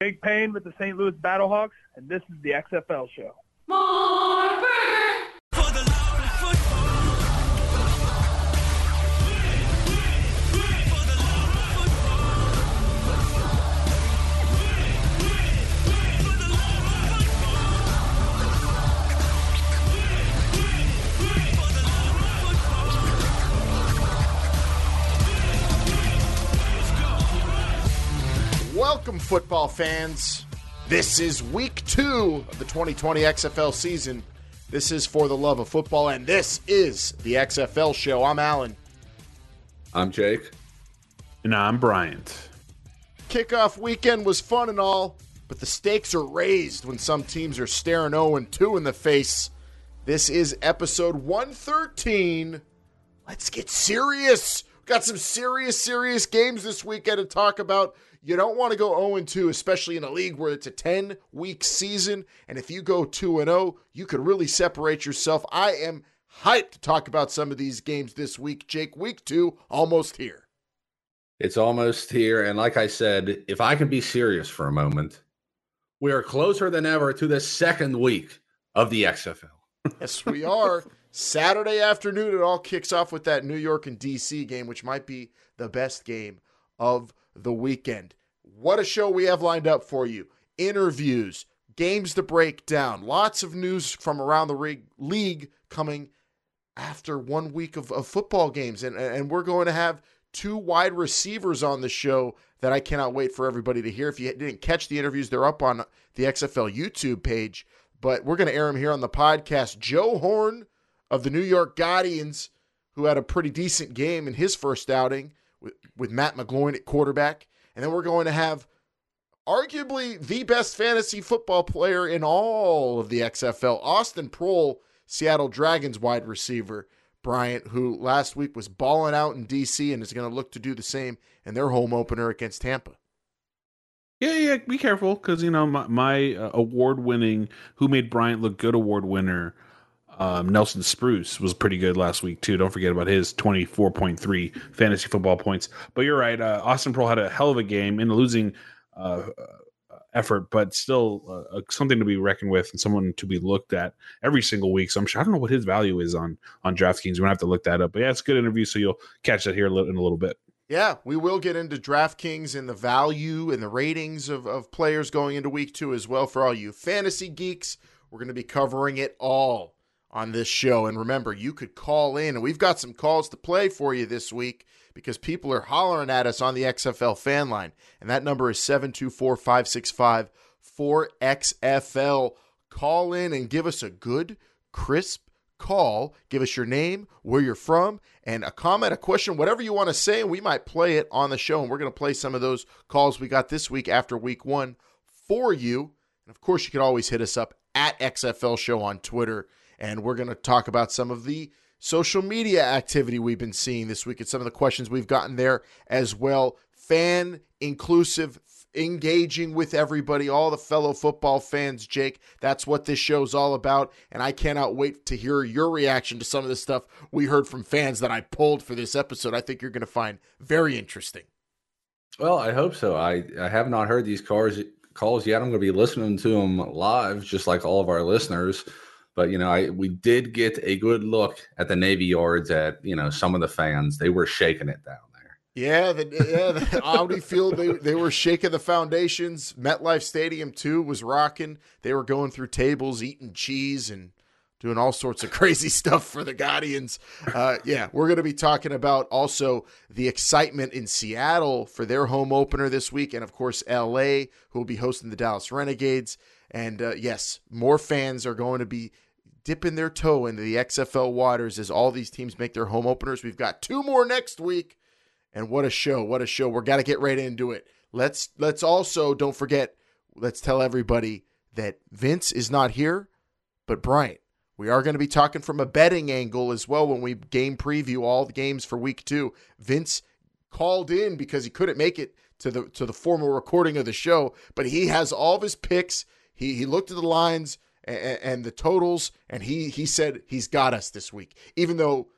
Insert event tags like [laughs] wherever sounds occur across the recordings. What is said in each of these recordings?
Jake Payne with the St. Louis Battlehawks, and this is the XFL show. Football fans. This is week two of the 2020 XFL season. This is for the love of football, and this is the XFL show. I'm Alan. I'm Jake. And I'm Bryant. Kickoff weekend was fun and all, but the stakes are raised when some teams are staring 0 2 in the face. This is episode 113. Let's get serious. Got some serious, serious games this weekend to talk about. You don't want to go 0 2, especially in a league where it's a 10 week season. And if you go 2 0, you could really separate yourself. I am hyped to talk about some of these games this week. Jake, week two, almost here. It's almost here. And like I said, if I can be serious for a moment, we are closer than ever to the second week of the XFL. yes, we are. Saturday afternoon, it all kicks off with that New York and DC game, which might be the best game of the weekend. What a show we have lined up for you. Interviews, games to break down, lots of news from around the league coming after one week of, of football games. And, and we're going to have two wide receivers on the show that I cannot wait for everybody to hear. If you didn't catch the interviews, they're up on the XFL YouTube page, but we're going to air them here on the podcast. Joe Horn of the New York Guardians, who had a pretty decent game in his first outing with, with Matt McGloin at quarterback. And then we're going to have arguably the best fantasy football player in all of the XFL, Austin Proehl, Seattle Dragons wide receiver. Bryant, who last week was balling out in DC and is going to look to do the same in their home opener against Tampa. Yeah, yeah, be careful because you know my, my uh, award-winning "Who Made Bryant Look Good" award winner um, Nelson Spruce was pretty good last week too. Don't forget about his twenty four point three fantasy football points. But you're right. Uh, Austin Proehl had a hell of a game in a losing uh, uh, effort, but still uh, something to be reckoned with and someone to be looked at every single week. So I'm sure I don't know what his value is on on DraftKings. We're gonna have to look that up. But yeah, it's a good interview. So you'll catch that here in a little bit. Yeah, we will get into DraftKings and the value and the ratings of, of players going into week two as well for all you fantasy geeks. We're going to be covering it all on this show. And remember, you could call in, and we've got some calls to play for you this week because people are hollering at us on the XFL fan line. And that number is 724 565 4XFL. Call in and give us a good, crisp call. Give us your name, where you're from, and a comment, a question, whatever you want to say, and we might play it on the show. And we're going to play some of those calls we got this week after week one for you. And of course, you can always hit us up at XFL Show on Twitter and we're going to talk about some of the social media activity we've been seeing this week and some of the questions we've gotten there as well. Fan inclusive, engaging with everybody, all the fellow football fans, Jake. That's what this show's all about. And I cannot wait to hear your reaction to some of the stuff we heard from fans that I pulled for this episode. I think you're going to find very interesting. Well, I hope so. I, I have not heard these cars calls yet. I'm going to be listening to them live, just like all of our listeners. But you know, I we did get a good look at the Navy yards at you know some of the fans. They were shaking it down there. Yeah, the, yeah, the [laughs] Audi Field they they were shaking the foundations. MetLife Stadium too was rocking. They were going through tables, eating cheese, and doing all sorts of [laughs] crazy stuff for the Guardians. Uh, yeah, we're going to be talking about also the excitement in Seattle for their home opener this week, and of course L.A. who will be hosting the Dallas Renegades. And uh, yes, more fans are going to be dipping their toe into the XFL waters as all these teams make their home openers. We've got two more next week. And what a show, what a show. We're got to get right into it. Let's let's also don't forget, let's tell everybody that Vince is not here, but Bryant. We are going to be talking from a betting angle as well when we game preview all the games for week 2. Vince called in because he couldn't make it to the to the formal recording of the show, but he has all of his picks. He he looked at the lines and, and the totals, and he he said he's got us this week. Even though,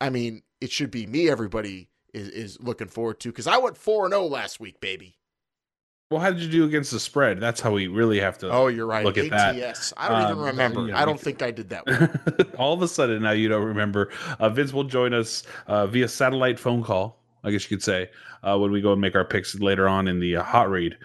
I mean, it should be me. Everybody is is looking forward to because I went four and zero oh last week, baby. Well, how did you do against the spread? That's how we really have to. Oh, you're right. Look at that. ATS. I don't even Um, remember. you know, I don't think I did that one. [laughs] All of a sudden, now you don't remember. Uh, Vince will join us uh, via satellite phone call, I guess you could say, uh, when we go and make our picks later on in the uh, hot read.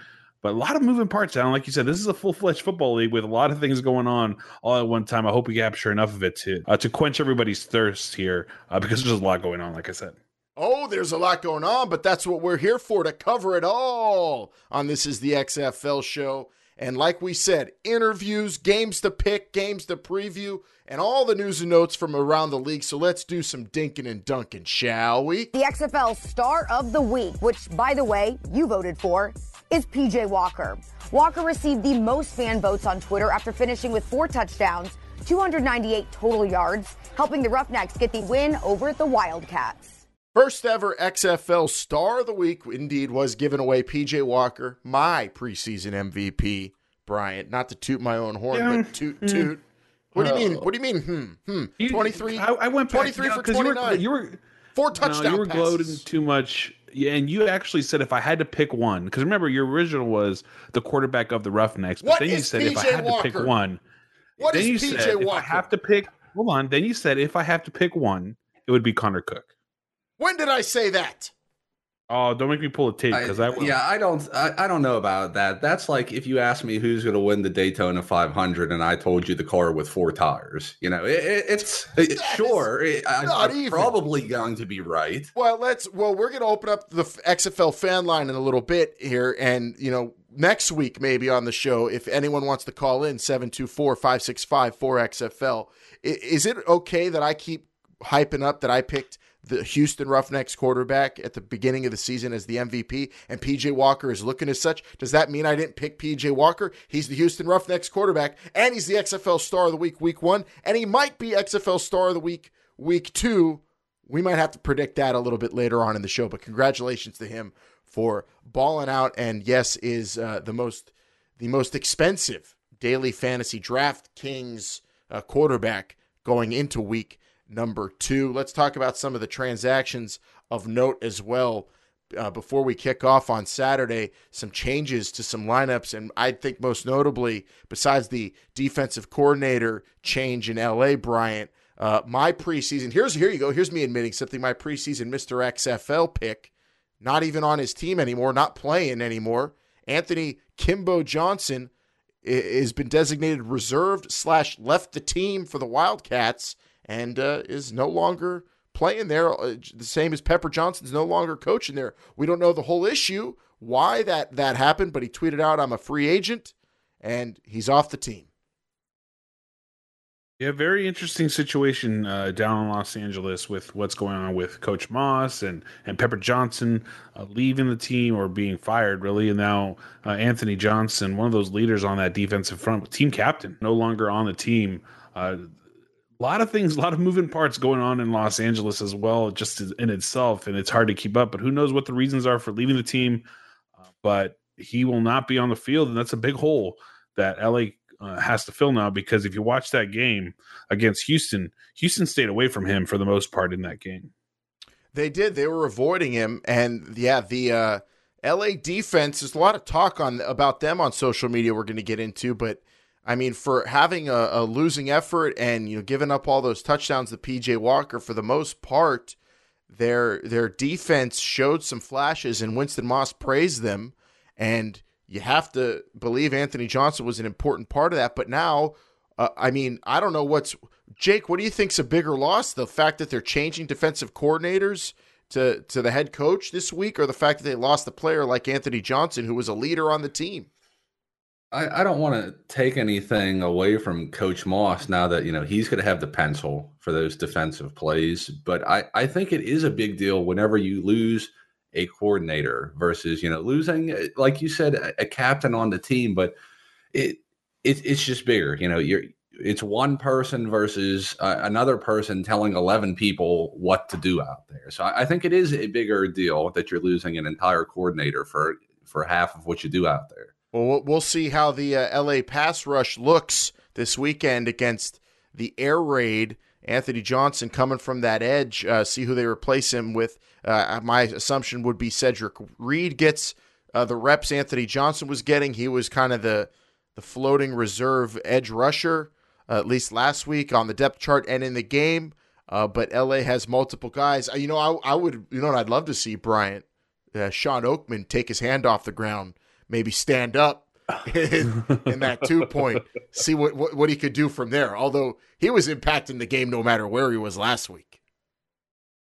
But a lot of moving parts, Alan. Like you said, this is a full fledged football league with a lot of things going on all at one time. I hope we capture enough of it to uh, to quench everybody's thirst here uh, because there's a lot going on. Like I said. Oh, there's a lot going on, but that's what we're here for to cover it all on This is the XFL show. And like we said, interviews, games to pick, games to preview, and all the news and notes from around the league. So let's do some dinking and dunking, shall we? The XFL Star of the Week, which, by the way, you voted for, is PJ Walker. Walker received the most fan votes on Twitter after finishing with four touchdowns, 298 total yards, helping the Roughnecks get the win over the Wildcats. First ever XFL Star of the Week, indeed, was given away. PJ Walker, my preseason MVP. Bryant, not to toot my own horn, Yeah. but toot toot. What do you mean? What do you mean? Hmm. Hmm. You- 23? I, I went back 23 for for 'cause you were- 29. You were, Four touchdown no, you were gloating too much. Yeah, and you actually said if I had to pick one, because remember your original was the quarterback of the Roughnecks, but What then you is said if I PJ had to pick Walker? one, What then is you PJ said if I have to pick. Hold on. Then you said if I have to pick one, it would be Connor Cook. When did I say that? Oh, don't make me pull a tape because I, will. yeah, I don't, I, I don't know about that. That's like if you ask me who's going to win the Daytona 500, and I told you the car with four tires. You know, it, it, it's [laughs] it, sure. It, I, not I'm even. probably going to be right. Well, let's. Well, we're going to open up the XFL fan line in a little bit here, and you know, next week maybe on the show, if anyone wants to call in 724-565-4XFL. Is it okay that I keep hyping up that I picked the Houston Roughnecks quarterback at the beginning of the season as the MVP, and PJ Walker is looking as such? Does that mean I didn't pick PJ Walker? He's the Houston Roughnecks quarterback, and he's the XFL Star of the Week, Week One, and he might be XFL Star of the Week, Week Two. We might have to predict that a little bit later on in the show, but congratulations to him for balling out, and yes, is uh, the most the most expensive daily fantasy DraftKings uh, quarterback going into week number two. Let's talk about some of the transactions of note as well. Uh, before we kick off on Saturday, some changes to some lineups, and I think most notably, besides the defensive coordinator change in LA, Bryant, uh, my preseason here's here you go. Here's me admitting something. My preseason Mr. XFL pick, not even on his team anymore, not playing anymore. Anthony Kimbo Johnson has been designated reserved slash left the team for the Wildcats and uh, is no longer playing there. Uh, The same as Pepper Johnson's no longer coaching there. We don't know the whole issue, why that that happened, but he tweeted out, "I'm a free agent," and he's off the team. Yeah, very interesting situation uh, down in Los Angeles with what's going on with Coach Moss and and Pepper Johnson uh, leaving the team or being fired, really, and now uh, Anthony Johnson, one of those leaders on that defensive front, team captain, no longer on the team. A lot of things, a lot of moving parts going on in Los Angeles as well, just in itself, and it's hard to keep up. But who knows what the reasons are for leaving the team? Uh, but he will not be on the field, and that's a big hole that LA uh, has to fill now. Because if you watch that game against Houston, Houston stayed away from him for the most part in that game. They did. They were avoiding him, and yeah, the uh, L.A. defense. There's a lot of talk on about them on social media. We're going to get into, but I mean, for having a, a losing effort and you know giving up all those touchdowns to P.J. Walker, for the most part, their their defense showed some flashes, and Winston Moss praised them, and you have to believe Anthony Johnson was an important part of that. But now, uh, I mean, I don't know what's Jake. What do you think's a bigger loss? The fact that they're changing defensive coordinators to to the head coach this week, or the fact that they lost a player like Anthony Johnson, who was a leader on the team? I, I don't want to take anything away from Coach Moss now that you know he's going to have the pencil for those defensive plays, but I, I think it is a big deal whenever you lose a coordinator versus you know losing, uh, like you said, a, a captain on the team, but it, it it's just bigger. You know, you're it's one person versus uh, another person telling 11 people what to do out there. So I, I think it is a bigger deal that you're losing an entire coordinator for for half of what you do out there. Well, we'll- see how the uh, LA pass rush looks this weekend against the air raid. Anthony Johnson coming from that edge. Uh, see who they replace him with. Uh, my assumption would be Cedric Reed gets uh, the reps Anthony Johnson was getting. He was kind of the the floating reserve edge rusher, uh, at least last week on the depth chart and in the game. Uh, but LA has multiple guys. You know, I, I would, you know, I'd love to see Bryant, Shawn Oakman take his hand off the ground, maybe stand up in, [laughs] in that two point, see what, what what he could do from there. Although he was impacting the game no matter where he was last week.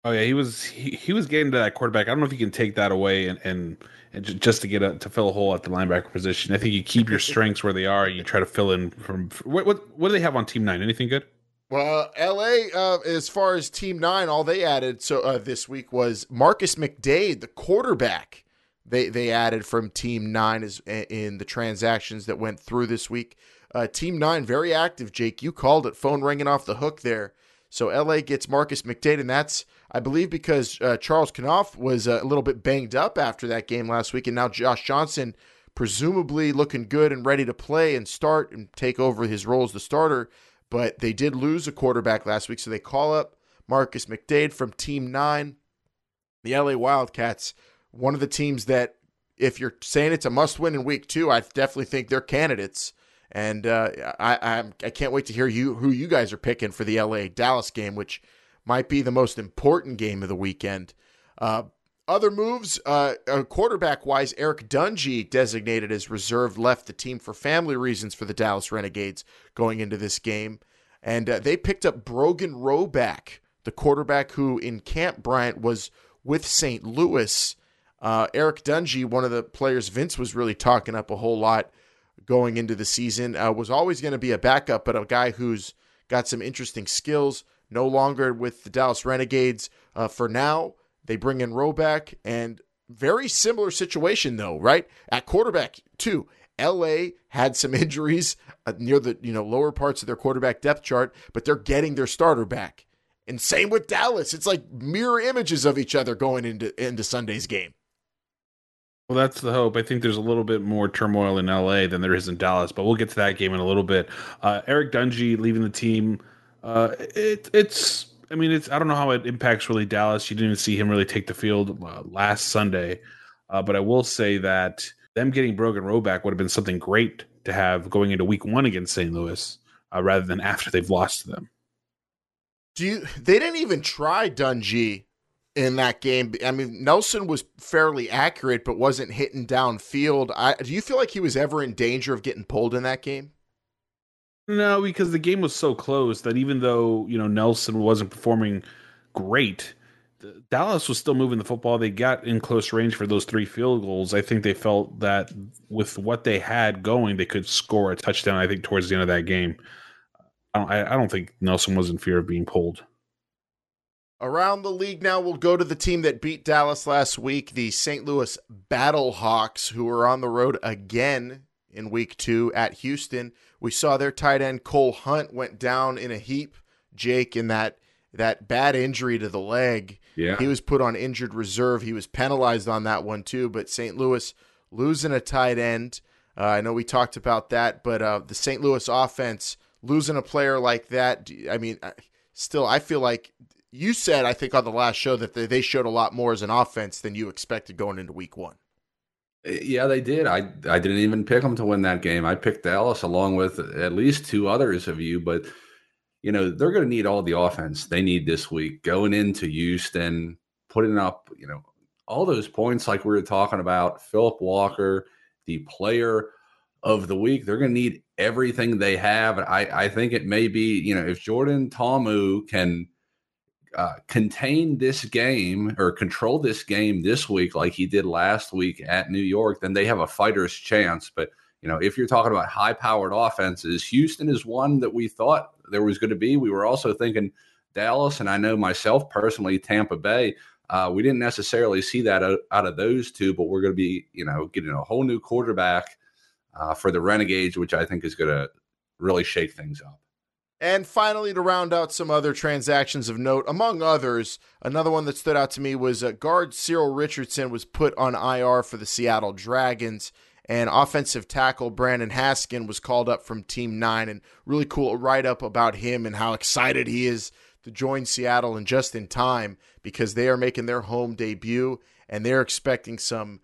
Oh yeah, he was he, he was getting to that quarterback. I don't know if you can take that away and and, and just to get a, to fill a hole at the linebacker position. I think you keep your strengths where they are. You try to fill in from what what what do they have on team nine? Anything good? Well, L.A. Uh, as far as Team Nine, all they added so uh, this week was Marcus McDade, the quarterback. They they added from Team Nine is in the transactions that went through this week. Uh, Team Nine very active. Jake, you called it. Phone ringing off the hook there. So L.A. gets Marcus McDade, and that's I believe because uh, Charles Kanoff was a little bit banged up after that game last week, and now Josh Johnson presumably looking good and ready to play and start and take over his role as the starter but they did lose a quarterback last week, so they call up Marcus McDade from Team Nine. The LA Wildcats, one of the teams that, if you're saying it's a must-win in Week Two, I definitely think they're candidates. And uh, I, I I can't wait to hear you who you guys are picking for the LA Dallas game, which might be the most important game of the weekend. Uh, other moves, uh, uh quarterback wise, Eric Dungey, designated as reserve, left the team for family reasons for the Dallas Renegades going into this game. And uh, they picked up Brogan Roback, the quarterback who in Camp Bryant was with St. Louis. Uh, Eric Dungey, one of the players Vince was really talking up a whole lot going into the season, uh, was always going to be a backup, but a guy who's got some interesting skills. No longer with the Dallas Renegades uh, for now. They bring in Roback and very similar situation though, right? At quarterback too. LA had some [laughs] injuries uh, near the you know lower parts of their quarterback depth chart, but they're getting their starter back. And same with Dallas. It's like mirror images of each other going into into Sunday's game. Well, that's the hope. I think there's a little bit more turmoil in LA than there is in Dallas, but we'll get to that game in a little bit. Uh, Eric Dungey leaving the team. Uh, it, it's I mean, it's I don't know how it impacts really Dallas. You didn't see him really take the field uh, last Sunday, uh, but I will say that them getting Brogan Roback would have been something great to have going into Week One against St. Louis, uh, rather than after they've lost to them. Do you? They didn't even try Dungey in that game. I mean, Nelson was fairly accurate, but wasn't hitting downfield. I, do you feel like he was ever in danger of getting pulled in that game? No, because the game was so close that even though you know Nelson wasn't performing great, Dallas was still moving the football. They got in close range for those three field goals. I think they felt that with what they had going, they could score a touchdown. I think towards the end of that game, I don't, I don't think Nelson was in fear of being pulled. Around the league now, we'll go to the team that beat Dallas last week, the St. Louis Battlehawks, who are on the road again in week two at Houston. We saw their tight end Cole Hunt went down in a heap. Jake in that that bad injury to the leg. Yeah, he was put on injured reserve. He was penalized on that one too. But St. Louis losing a tight end. Uh, I know we talked about that, but uh, the St. Louis offense losing a player like that. I mean, still, I feel like you said I think on the last show that they showed a lot more as an offense than you expected going into Week One. Yeah, they did. I I didn't even pick them to win that game. I picked Dallas along with at least two others of you, but you know they're going to need all the offense they need this week going into Houston, putting up you know all those points like we were talking about. Philip Walker, the player of the week, they're going to need everything they have. I I think it may be you know if Jordan Ta'amu can uh, contain this game or control this game this week like he did last week at New York, then they have a fighter's chance. But you know, if you're talking about high-powered offenses, Houston is one that we thought there was going to be. We were also thinking Dallas, and I know myself personally, Tampa Bay. Uh, we didn't necessarily see that out, out, of those two, but we're going to be, you know, getting a whole new quarterback uh, for the Renegades, which I think is going to really shake things up. And finally, to round out some other transactions of note, among others, another one that stood out to me was uh, guard Cyril Richardson was put on IR for the Seattle Dragons, and offensive tackle Brandon Haskin was called up from Team 9. And really cool write up about him and how excited he is to join Seattle and just in time because they are making their home debut and they're expecting some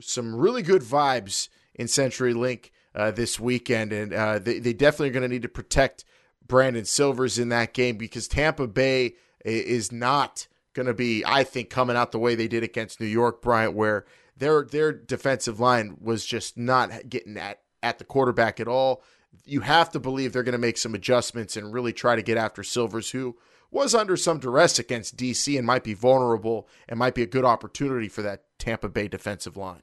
some really good vibes in CenturyLink uh, this weekend, and uh, they they definitely are going to need to protect Brandon Silvers in that game because Tampa Bay is not going to be, I think, coming out the way they did against New York, Bryant, where their their defensive line was just not getting at at the quarterback at all. You have to believe they're going to make some adjustments and really try to get after Silvers, who was under some duress against DC and might be vulnerable and might be a good opportunity for that Tampa Bay defensive line.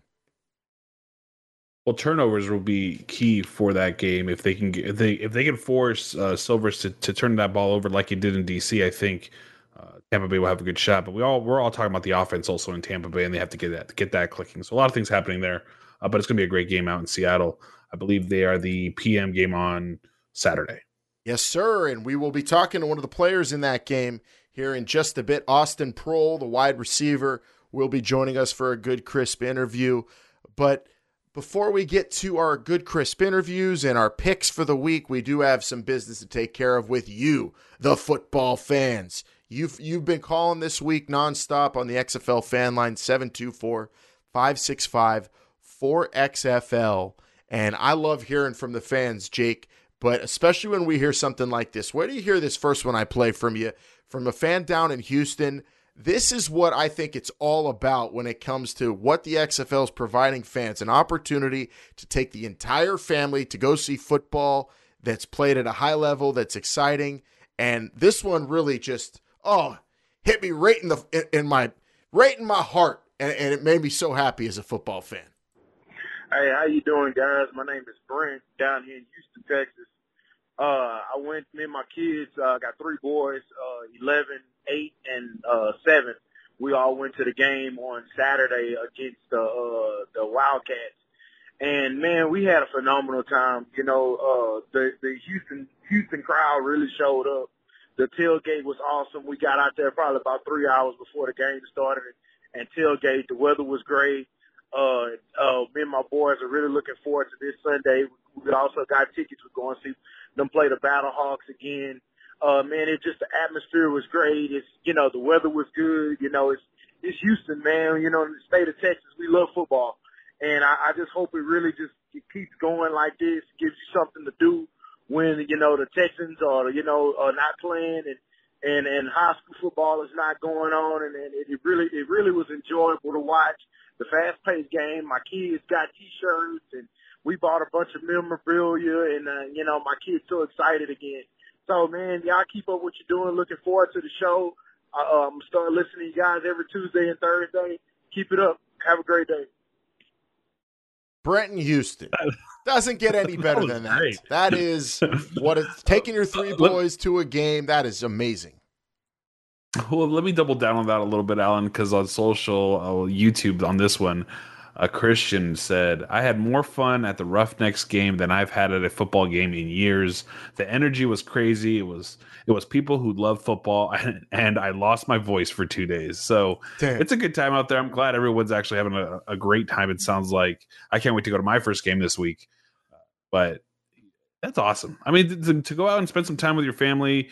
Well, turnovers will be key for that game if they can get, if they if they can force uh, Silvers to, to turn that ball over like he did in DC. I think uh, Tampa Bay will have a good shot. But we all we're all talking about the offense also in Tampa Bay, and they have to get that get that clicking. So a lot of things happening there. Uh, but it's going to be a great game out in Seattle. I believe they are the PM game on Saturday. Yes, sir. And we will be talking to one of the players in that game here in just a bit. Austin Proehl, the wide receiver, will be joining us for a good, crisp interview. But before we get to our good, crisp interviews and our picks for the week, we do have some business to take care of with you, the football fans. You've you've been calling this week nonstop on the XFL fan line 724 565 4XFL. And I love hearing from the fans, Jake, but especially when we hear something like this. Where do you hear this first one I play from you? From a fan down in Houston this is what I think it's all about when it comes to what the XFL is providing fans an opportunity to take the entire family to go see football that's played at a high level, that's exciting. And this one really just, oh, hit me right in the in my right in my heart, and, and it made me so happy as a football fan. Hey, how you doing, guys? My name is Brent down here in Houston, Texas. Uh, I went, me and my kids, uh, got three boys, uh, 11, 8, and, uh, 7. We all went to the game on Saturday against the, uh, the Wildcats. And man, we had a phenomenal time. You know, uh, the, the Houston, Houston crowd really showed up. The tailgate was awesome. We got out there probably about three hours before the game started and, and tailgate. The weather was great. Uh, uh, me and my boys are really looking forward to this Sunday. We also got tickets. We're going to see them play the Battlehawks again. Uh, man, it just the atmosphere was great. It's you know the weather was good. You know it's it's Houston, man. You know in the state of Texas, we love football, and I, I just hope it really just it keeps going like this. Gives you something to do when you know the Texans are you know are not playing and and and high school football is not going on, and, and it really it really was enjoyable to watch the fast paced game. My kids got T-shirts and we bought a bunch of memorabilia and, uh, you know, my kid's so excited again. So, man, y'all keep up what you're doing. Looking forward to the show. Uh, I'm start listening to you guys every Tuesday and Thursday. Keep it up. Have a great day. Brenton Houston. Doesn't get any [laughs] better than that. Great. That is what it's [laughs] taking your three boys to a game. That is amazing. Well, let me double down on that a little bit, Alan, because on social, uh, YouTube, on this one, a Christian said, I had more fun at the Roughnecks game than I've had at a football game in years. The energy was crazy. It was it was people who love football and, [laughs] and I lost my voice for two days. So Damn. it's a good time out there. I'm glad everyone's actually having a, a, great time. It sounds like I can't wait to go to my first game this week. But that's awesome. I mean, to, to go out and spend some time with your family,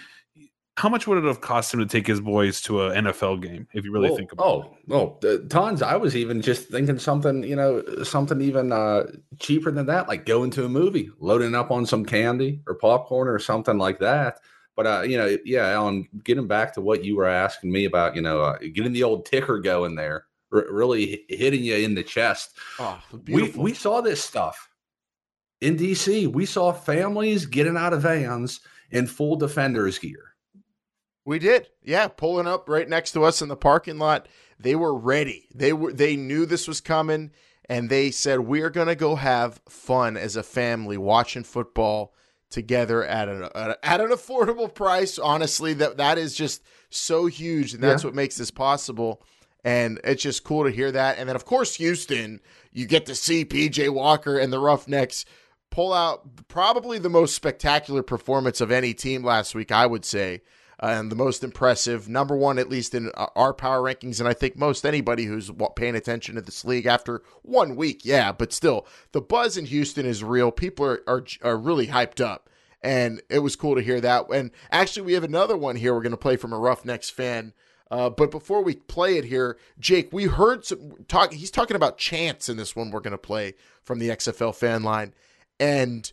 how much would it have cost him to take his boys to an NFL game if you really oh, think about oh, it? Oh, oh, tons. I was even just thinking something, you know, something even uh, cheaper than that, like going to a movie, loading up on some candy or popcorn or something like that. But uh, you know, yeah, Alan, getting back to what you were asking me about, you know, uh, getting the old ticker going there, r- really hitting you in the chest. Oh, we we saw this stuff in DC. We saw families getting out of vans in full defenders gear we did. Yeah, pulling up right next to us in the parking lot. They were ready. They were they knew this was coming and they said we're going to go have fun as a family watching football together at an at an affordable price. Honestly, that that is just so huge and that's yeah. what makes this possible. And it's just cool to hear that. And then of course Houston, you get to see PJ Walker and the Roughnecks pull out probably the most spectacular performance of any team last week, I would say and the most impressive, number one at least in uh, our power rankings, and I think most anybody who's paying attention to this league after one week, yeah, but still, the buzz in Houston is real. People are are, are really hyped up, and it was cool to hear that. And actually, we have another one here. We're going to play from a Roughnecks fan. Uh, but before we play it here, Jake, we heard some talk. He's talking about chants in this one we're going to play from the XFL fan line, and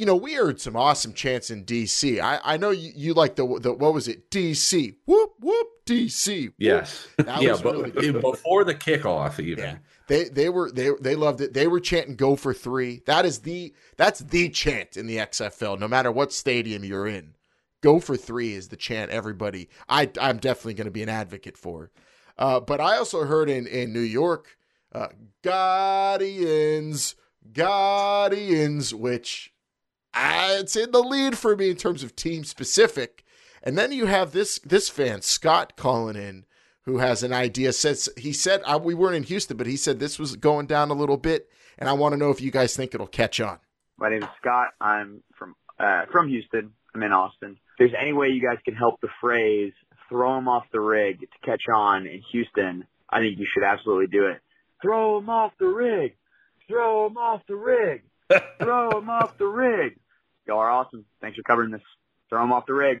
you know we heard some awesome chants in DC. I, I know you, you like the the what was it DC whoop whoop DC whoop. Yes, That yeah, was but really before the kickoff, even. Yeah. They they were they they loved it. They were chanting "Go for three. That is the that's the chant in the XFL. No matter what stadium you're in, "Go for three is the chant. Everybody, I I'm definitely going to be an advocate for. Uh, but I also heard in in New York, uh, Guardians, Guardians, which it's in the lead for me in terms of team specific. And then you have this this fan Scott calling in who has an idea. Says he said uh, we weren't in Houston, but he said this was going down a little bit, and I want to know if you guys think it'll catch on. My name is Scott. I'm from uh, from Houston. I'm in Austin. If there's any way you guys can help the phrase "throw him off the rig" to catch on in Houston, I think you should absolutely do it. Throw him off the rig. Throw him off the rig. [laughs] Throw him off the rig. Y'all are awesome. Thanks for covering this. Throw him off the rig.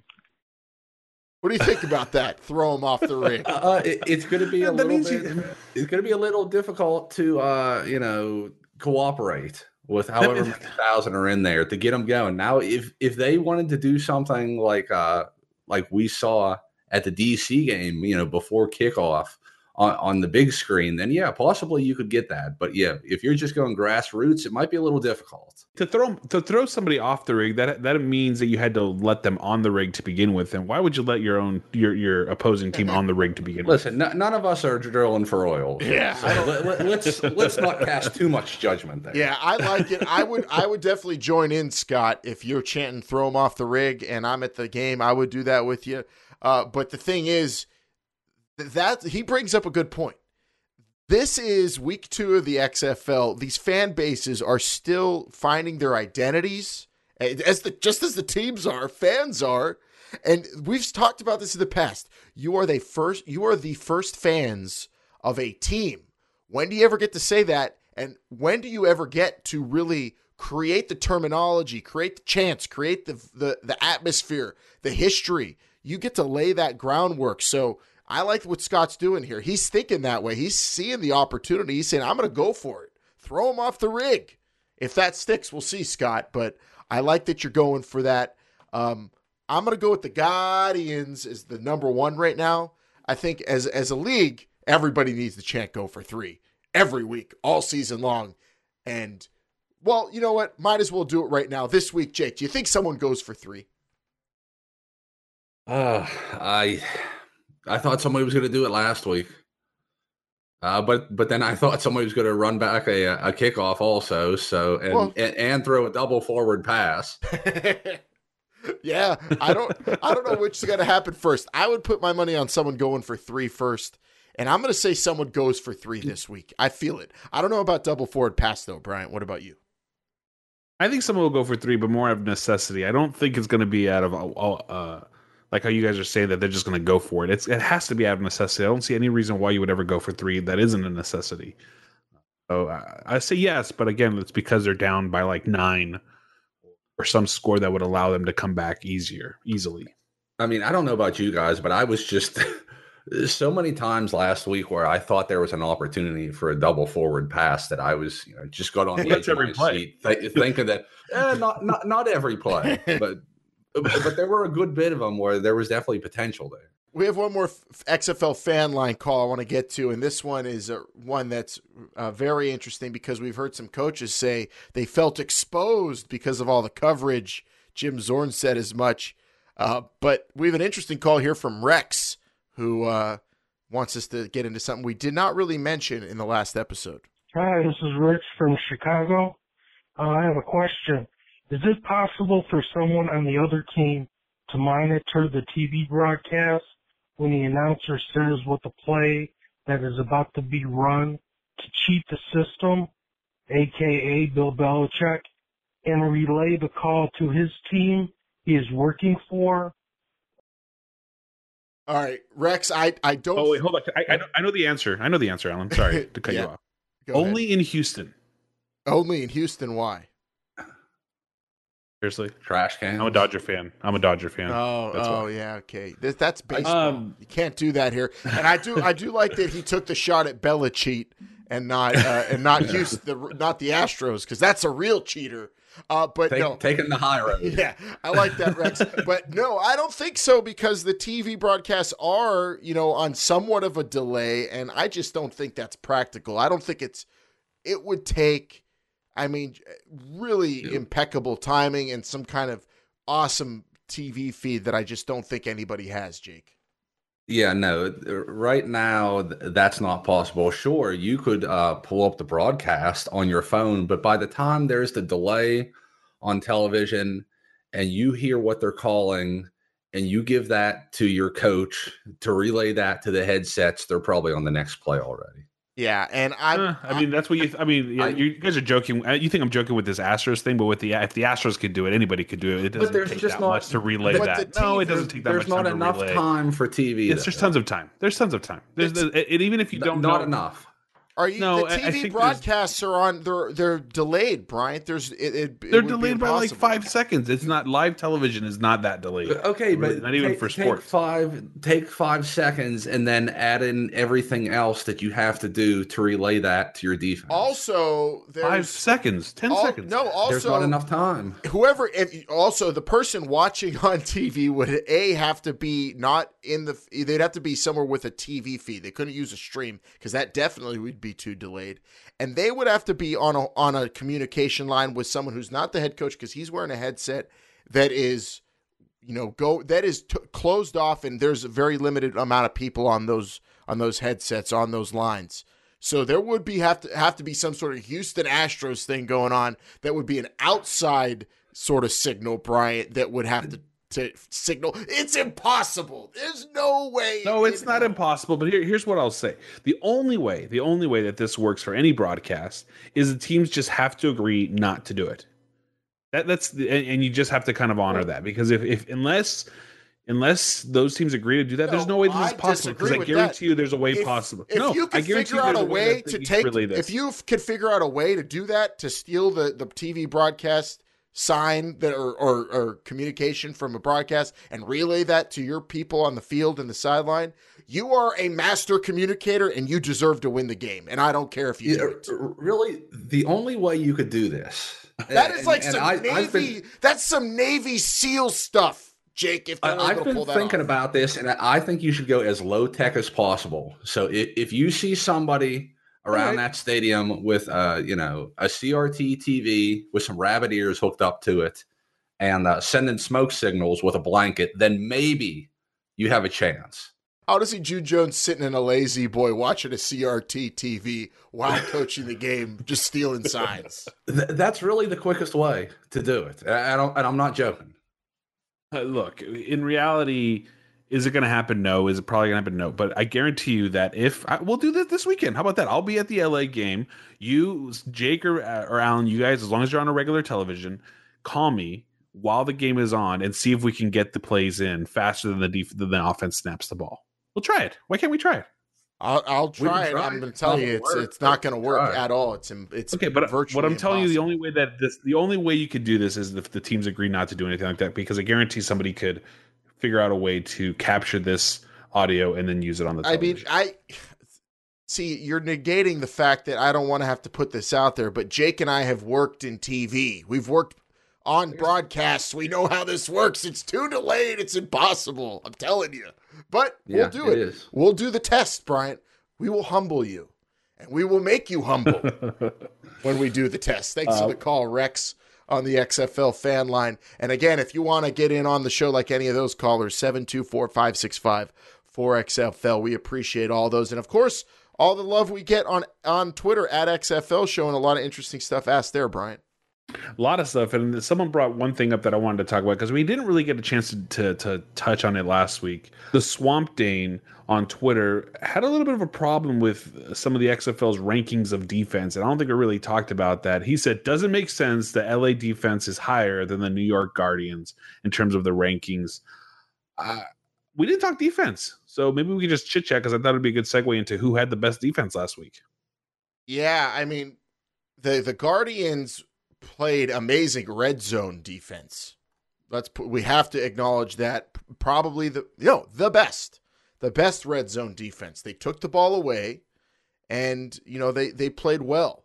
What do you think about that? Throw him off the rig. [laughs] Uh, it, it's going to be a That little means bit. you- It's going to be a little difficult to, uh, you know, cooperate with [laughs] however many thousand are in there to get them going. Now, if if they wanted to do something like uh like we saw at the DC game, you know, before kickoff on on the big screen, then yeah, possibly you could get that. But yeah, if you're just going grassroots, it might be a little difficult. to throw to throw somebody off the rig that that means that you had to let them on the rig to begin with and why would you let your own your your opposing team on the rig to begin with Listen, none of us are drilling for oil. Yeah. [laughs] so let, let, let's let's not cast too much judgment there. Yeah, I like it. I would I would definitely join in, Scott, if you're chanting "throw them off the rig" and I'm at the game. I would do that with you. Uh, but the thing is, th- that he brings up a good point. This is week two of the XFL. These fan bases are still finding their identities, as the just as the teams are, fans are, and we've talked about this in the past. You are the first. You are the first fans of a team. When do you ever get to say that? And when do you ever get to really create the terminology, create the chance, create the the, the atmosphere, the history? You get to lay that groundwork. So I like what Scott's doing here. He's thinking that way. He's seeing the opportunity. He's saying, I'm going to go for it. Throw him off the rig. If that sticks, we'll see, Scott. But I like that you're going for that. Um, I'm going to go with the Guardians as the number one right now. I think as as a league, everybody needs to chant go for three every week, all season long. And well, you know what? Might as well do it right now. This week, Jake, do you think someone goes for three? Uh, I I thought somebody was going to do it last week. Uh, but but then I thought somebody was going to run back a, a kickoff also. So and, Well- and and throw a double forward pass. [laughs] yeah, I don't I don't know which is going to happen first. I would put my money on someone going for three first. And I'm going to say someone goes for three this week. I feel it. I don't know about double forward pass though, Bryant. What about you? i think someone will go for three but more out of necessity i don't think it's going to be out of uh, uh like how you guys are saying that they're just going to go for it. It's it has to be out of necessity. I don't see any reason why you would ever go for three that isn't a necessity. So I, I say yes but again it's because they're down by like nine or some score that would allow them to come back easier easily. I mean, I don't know about you guys, but I was just [laughs] so many times last week where I thought there was an opportunity for a double forward pass that I was, you know, just got on [laughs] the edge of my play. seat, th- thinking that eh, not not not every play, [laughs] but but there were a good bit of them where there was definitely potential there. We have one more XFL fan line call I want to get to, and this one is uh, one that's uh, very interesting because we've heard some coaches say they felt exposed because of all the coverage. Jim Zorn said as much. Uh, but we have an interesting call here from Rex, who uh, wants us to get into something we did not really mention in the last episode. Hi, this is Rich from Chicago. Uh, I have a question. Is it possible for someone on the other team to monitor the TV broadcast when the announcer says what the play that is about to be run to cheat the system, aka Bill Belichick, and relay the call to his team he is working for? All right, Rex, I, I don't. oh wait hold on I, I, know, I know the answer i know the answer alan sorry [laughs] to cut Yeah. you off Go ahead. only in houston only in Houston. Why? Seriously, trash can. I'm a Dodger fan. I'm a Dodger fan. Oh, That's oh why. yeah, okay. This, that's baseball. Um, you can't do that here. And I do, I do like that he took the shot at Belichick and not, uh, and not use the, not the Astros because that's a real cheater. Uh, but Take, no, Taking the high road. yeah, I like that, Rex. but no, I don't think so because the TV broadcasts are, you know, on somewhat of a delay, and I just don't think that's practical. I don't think it's. It would take, I mean, really impeccable timing and some kind of awesome TV feed that I just don't think anybody has, Jake. Yeah, no. Right now, that's not possible. Sure, you could uh, pull up the broadcast on your phone, but by the time there's the delay on television and you hear what they're calling and you give that to your coach to relay that to the headsets, they're probably on the next play already. Yeah, and I, Uh, I mean, that's what you. I mean, yeah, I- you guys are joking. uh, You think I'm joking with this Astros thing, but with the if the Astros could do it, anybody could do it. It doesn't there's take just that not- much to relay that. the no, it doesn't take that There's much not time enough to relay. time for TV. Yes, though. there's tons of time. There's tons of time. There's It's- the, and even if you don't not know, enough. Are you? No, the I- I TV think broadcasts are on. They're they're delayed, Bryant. There's it. it it they're would be delayed by like five seconds. It's not live television. Is not that delayed. Uh, okay, but not even take, for take sports. five take five seconds and then add in everything else that you have to do to relay that to your defense. Also, there's Five seconds, ten al- seconds. No, also There's not enough time. whoever if also the person watching [laughs] on TV would a have to be not in the they'd have to be somewhere with a TV feed. They couldn't use a stream because that definitely would be too delayed. And they would have to be on a on a communication line with someone who's not the head coach because he's wearing a headset that is you know go that is t- closed off and there's a very limited amount of people on those on those headsets on those lines. So there would be have to have to be some sort of Houston Astros thing going on that would be an outside sort of signal, Bryant, that would have to to signal. It's impossible. There's no way. No, it's not hell. impossible. But here, here's what I'll say: the only way, the only way that this works for any broadcast is the teams just have to agree not to do it. That that's the, and, and you just have to kind of honor that because if, if unless unless those teams agree to do that, there's No, no way this is possible. Because I guarantee that. you, there's a way If- possible. If no, you I guarantee figure out a there's way to take, if you could figure out a way to do that to steal the the TV broadcast sign that or, or or communication from a broadcast and relay that to your people on the field and the sideline, you are a master communicator and you deserve to win the game. And I don't care if you Yeah, do it. really, the only way you could do this. [laughs] That is and- like and some I- Navy. Been, that's some Navy SEAL stuff, Jake. If I, I've been pull that thinking off. about this, and I I think you should go as low tech as possible. So if, if you see somebody around Alright. that stadium with uh you know a CRT TV with some rabbit ears hooked up to it, and uh, sending smoke signals with a blanket, then maybe you have a chance. How does he June Jones sitting in a lazy boy watching a CRT TV while [laughs] coaching the game, just stealing signs? Th- that's really the quickest way to do it. I I don't, and I'm not joking. Uh, look, in reality, is it going to happen? No. Is it probably going to happen? No. But I guarantee you that if I, we'll do this this weekend, how about that? I'll be at the LA game. You, Jake or, uh, or Alan, you guys, as long as you're on a regular television, call me while the game is on and see if we can get the plays in faster than the def- than the offense snaps the ball. We'll try it. Why can't we try it? I'll, I'll try it. try I'm going to tell not you, it's work, it's not going to work try. at all. It's it's Okay, but virtually what I'm telling you, the only way that this, the only way you could do this is if the teams agree not to do anything like that, because I guarantee somebody could figure out a way to capture this audio and then use it on the I mean. I see you're negating the fact that I don't want to have to put this out there, but Jake and I have worked in TV. We've worked on broadcasts. We know how this works. It's too delayed. It's impossible. I'm telling you. But Yeah, we'll do it it. is. We'll do the test, Bryant. We will humble you. And we will make you humble [laughs] when we do the test. Thanks Uh, for the call, Rex, on the XFL fan line. And again, if you want to get in on the show like any of those callers, 724 565 4XFL. We appreciate all those. And of course, all the love we get on, on Twitter at XFL, showing a lot of interesting stuff asked there, Bryant. A lot of stuff and someone brought one thing up that i wanted to talk about because we didn't really get a chance to, to, to touch on it last week. The swamp dane on twitter had a little bit of a problem with some of the xfl's rankings of defense and i don't think we really talked about that. He said doesn't make sense the la defense is higher than the new york guardians in terms of the rankings. Uh, we didn't talk defense so maybe we could just chit chat because i thought it'd be a good segue into who had the best defense last week. Yeah, I mean, the the Guardians played amazing red zone defense. Let's put, we have to acknowledge that probably the you know the best, the best red zone defense. They took the ball away, and you know they they played well,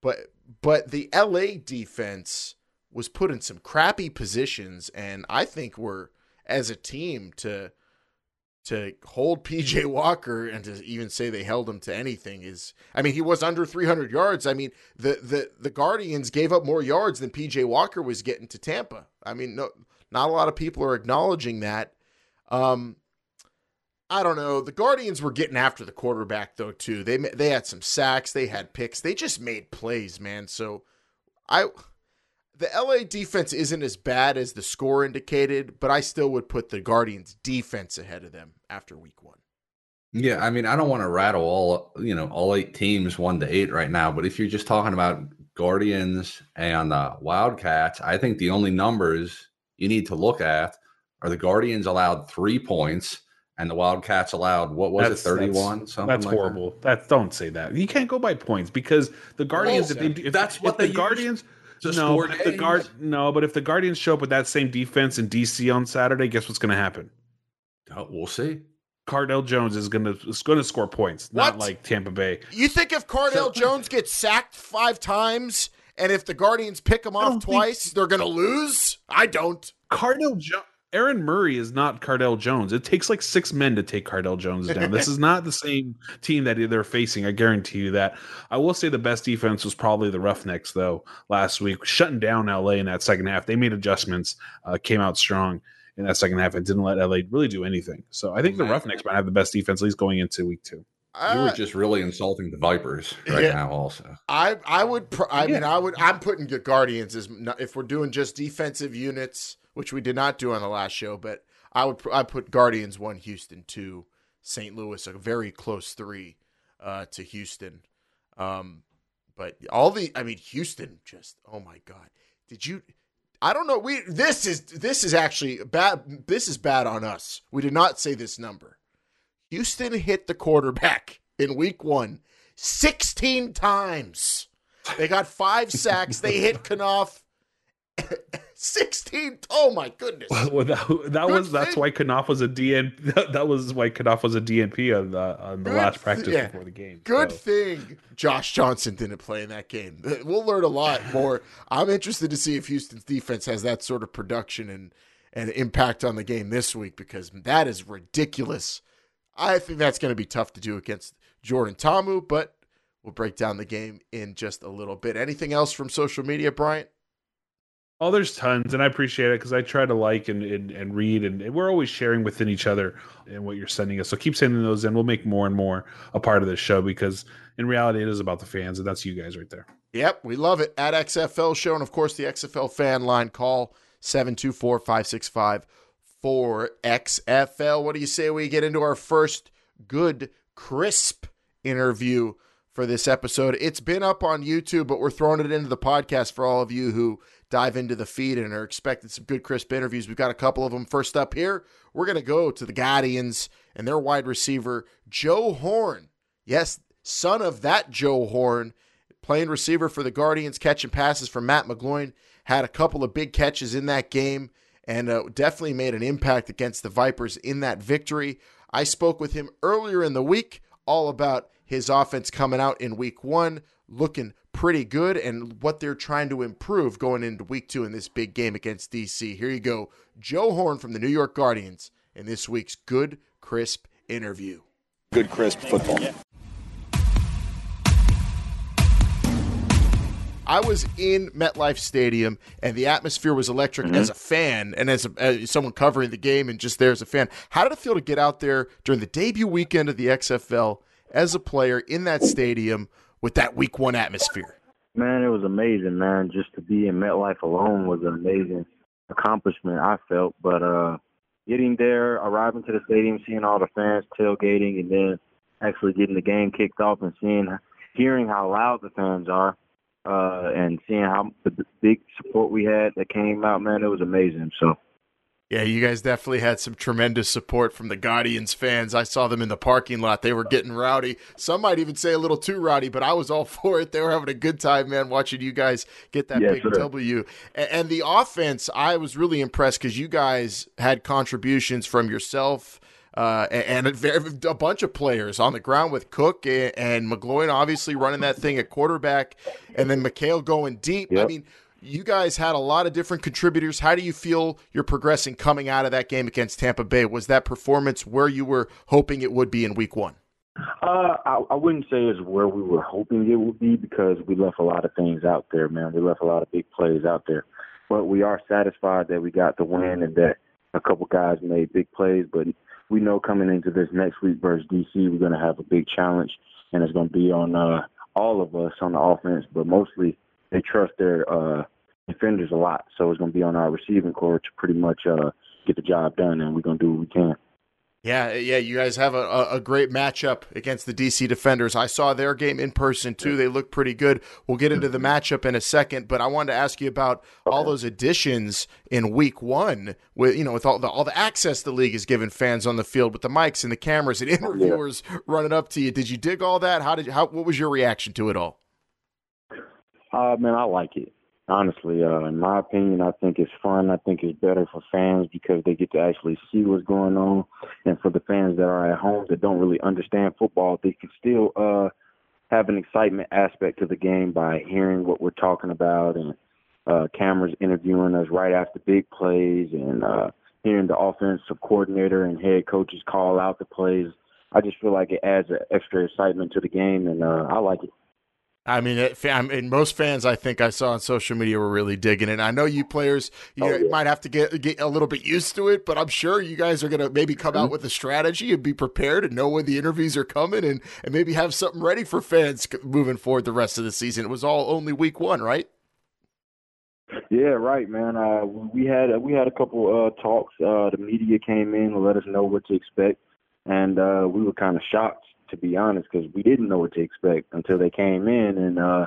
but but the LA defense was put in some crappy positions, and I think we're as a team to to hold PJ [laughs] Walker and to even say they held him to anything is I mean he was under 300 yards. I mean the the the Guardians gave up more yards than PJ Walker was getting to Tampa. I mean no not a lot of people are acknowledging that. Um I don't know. The Guardians were getting after the quarterback though too. They they had some sacks, they had picks. They just made plays, man. So I the LA defense isn't as bad as the score indicated, but I still would put the Guardians defense ahead of them after week one. Yeah, I mean, I don't want to rattle all you know all eight teams one to eight right now, but if you're just talking about Guardians and uh, Wildcats, I think the only numbers you need to look at are the Guardians allowed three points and the Wildcats allowed what was That's- it, thirty one? That's, Something that's like horrible. That don't say that. You can't go by points because the Guardians. if they, if, that's if what the Guardians. use Guardians. no, score but if the guard. No, but if the Guardians show up with that same defense in DC on Saturday, guess what's going to happen? Oh, we'll see. Cardale Jones is going to is going to score points, not like Tampa Bay. You think if Cardale Jones gets sacked five times and if the Guardians pick him off don't think- twice, they're going to lose? I don't. Cardale jo- Aaron Murray is not Cardale Jones. It takes like six men to take Cardale Jones down. this is not the same team that they're facing. I guarantee you that. I will say the best defense was probably the Roughnecks though last week, shutting down LA in that second half. They made adjustments, uh, came out strong in that second half, and didn't let LA really do anything. So I think the Roughnecks might have the best defense at least going into week two. You were just really insulting the Vipers right Yeah. now, also. I I would pr- I mean I would I'm putting the Guardians as if we're doing just defensive units, which we did not do on the last show, but I would I put Guardians 1 Houston 2 St. Louis a very close 3 uh to Houston. Um but all the I mean Houston just oh my god. Did you I don't know. We this is this is actually bad. This is bad on us. We did not say this number. Houston hit the quarterback [laughs] in week one 16 times. They got five sacks. They hit [laughs] Kanoff [coughs] 16. Oh my goodness. [laughs] Well, that, that Good was that's thing. why Kanoff was a DN. That, [laughs] that was why Kanoff was a DNP on the on the Good last th- practice yeah. before the game. Good So- thing Josh Johnson didn't play in that game. Uh, we'll learn a lot [laughs] more. I'm interested to see if Houston's defense has that sort of production and and impact on the game this week because that is ridiculous. I think that's going to be tough to do against Jordan Ta'amu, but we'll break down the game in just a little bit. Anything else from social media, Bryant? Oh, there's tons, and I appreciate it because I try to like and, and, and read, and, and we're always sharing within each other and what you're sending us. So keep sending those in. We'll make more and more a part of this show because in reality, it is about the fans, and that's you guys right there. Yep, we love it. At XFL Show, and of course, the XFL fan line call 724 565 4XFL. What do you say we get into our first good, crisp interview for this episode? It's been up on YouTube, but we're throwing it into the podcast for all of you who dive into the feed and are expecting some good, crisp interviews. We've got a couple of them. First up here, we're going to go to the Guardians and their wide receiver, Joe Horn. Yes, son of that Joe Horn playing receiver for the Guardians, catching passes from Matt McGloin, had a couple of big catches in that game and uh, definitely made an impact against the Vipers in that victory. I spoke with him earlier in the week all about his offense coming out in week one, looking pretty good, and what they're trying to improve going into week two in this big game against DC. Here you go, Joe Horn from the New York Guardians in this week's Good Crisp interview. good, crisp football. I was in MetLife Stadium, and the atmosphere was electric mm-hmm. as a fan and as, a, as someone covering the game, and just there as a fan. How did it feel to get out there during the debut weekend of the XFL as a player in that stadium with that Week One atmosphere? Man, it was amazing, man. Just to be in MetLife alone was an amazing accomplishment, I felt. But uh getting there, arriving to the stadium, seeing all the fans tailgating, and then actually getting the game kicked off and seeing, hearing how loud the fans are, uh, and seeing how the big support we had that came out, man, it was amazing. So Yeah, you guys definitely had some tremendous support from the Guardians fans. I saw them in the parking lot. They were getting rowdy. Some might even say a little too rowdy, but I was all [laughs] for it. They were having a good time, man, watching you guys get that Yes, big sir. W. And the offense, I was really impressed because you guys had contributions from yourself. Uh, and a, very, a bunch of players on the ground with Cook a- and McGloin obviously running that thing at quarterback, and then McHale going deep. I mean, you guys had a lot of different contributors. How do you feel you're progressing coming out of that game against Tampa Bay? Was that performance where you were hoping it would be in week one? Uh, I, I wouldn't say it's where we were hoping it would be because we left a lot of things out there, man. We left a lot of big plays out there, but we are satisfied that we got the win and that a couple guys made big plays. But we know coming into this next week versus DC, we're going to have a big challenge, and it's going to be on uh, all of us on the offense, but mostly they trust their uh, defenders a lot, so it's going to be on our receiving core to pretty much uh, get the job done, and we're going to do what we can. Yeah, yeah, you guys have a, a, great matchup against the DC Defenders. I saw their game in person too. They look pretty good. We'll get into the matchup in a second, but I wanted to ask you about all those additions in week one with you know with all the all the access the league has given fans on the field with the mics and the cameras and interviewers running up to you. Did you dig all that? How did how what was your reaction to it all? Uh, man, I like it. Honestly, uh, in my opinion, I think it's fun. I think it's better for fans because they get to actually see what's going on, and for the fans that are at home that don't really understand football, they can still uh, have an excitement aspect to the game by hearing what we're talking about and uh, cameras interviewing us right after big plays and uh, hearing the offensive coordinator and head coaches call out the plays. I just feel like it adds an extra excitement to the game, and uh, I like it. I mean, it, I mean, most fans I think I saw on social media were really digging it. I know you players, you Oh, know, yeah. might have to get get a little bit used to it, but I'm sure you guys are gonna maybe come Mm-hmm. out with a strategy and be prepared and know when the interviews are coming and and maybe have something ready for fans moving forward the rest of the season. It was all only week one, right? Yeah, right, man. Uh, we had we had a couple uh, talks. Uh, the media came in and let us know what to expect, and uh, we were kind of shocked, to be honest, because we didn't know what to expect until they came in and uh,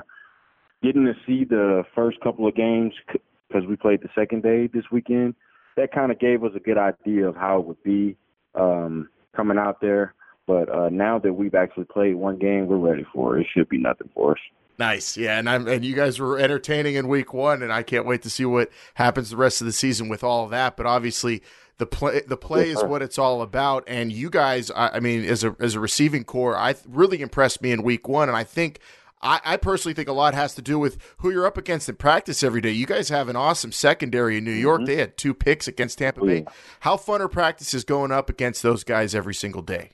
getting to see the first couple of games because we played the second day this weekend. That kind of gave us a good idea of how it would be um, coming out there. But uh, now that we've actually played one game, we're ready for it. It should be nothing for us. Nice, yeah, and I'm and you guys were entertaining in week one, and I can't wait to see what happens the rest of the season with all of that. But obviously, the play the play is what it's all about, and you guys, I, I mean, as a as a receiving core, I really impressed me in week one, and I think. I, I personally think a lot has to do with who you're up against in practice every day. You guys have an awesome secondary in New York. They had two picks against Tampa Oh, Bay. yeah. How fun are practices going up against those guys every single day?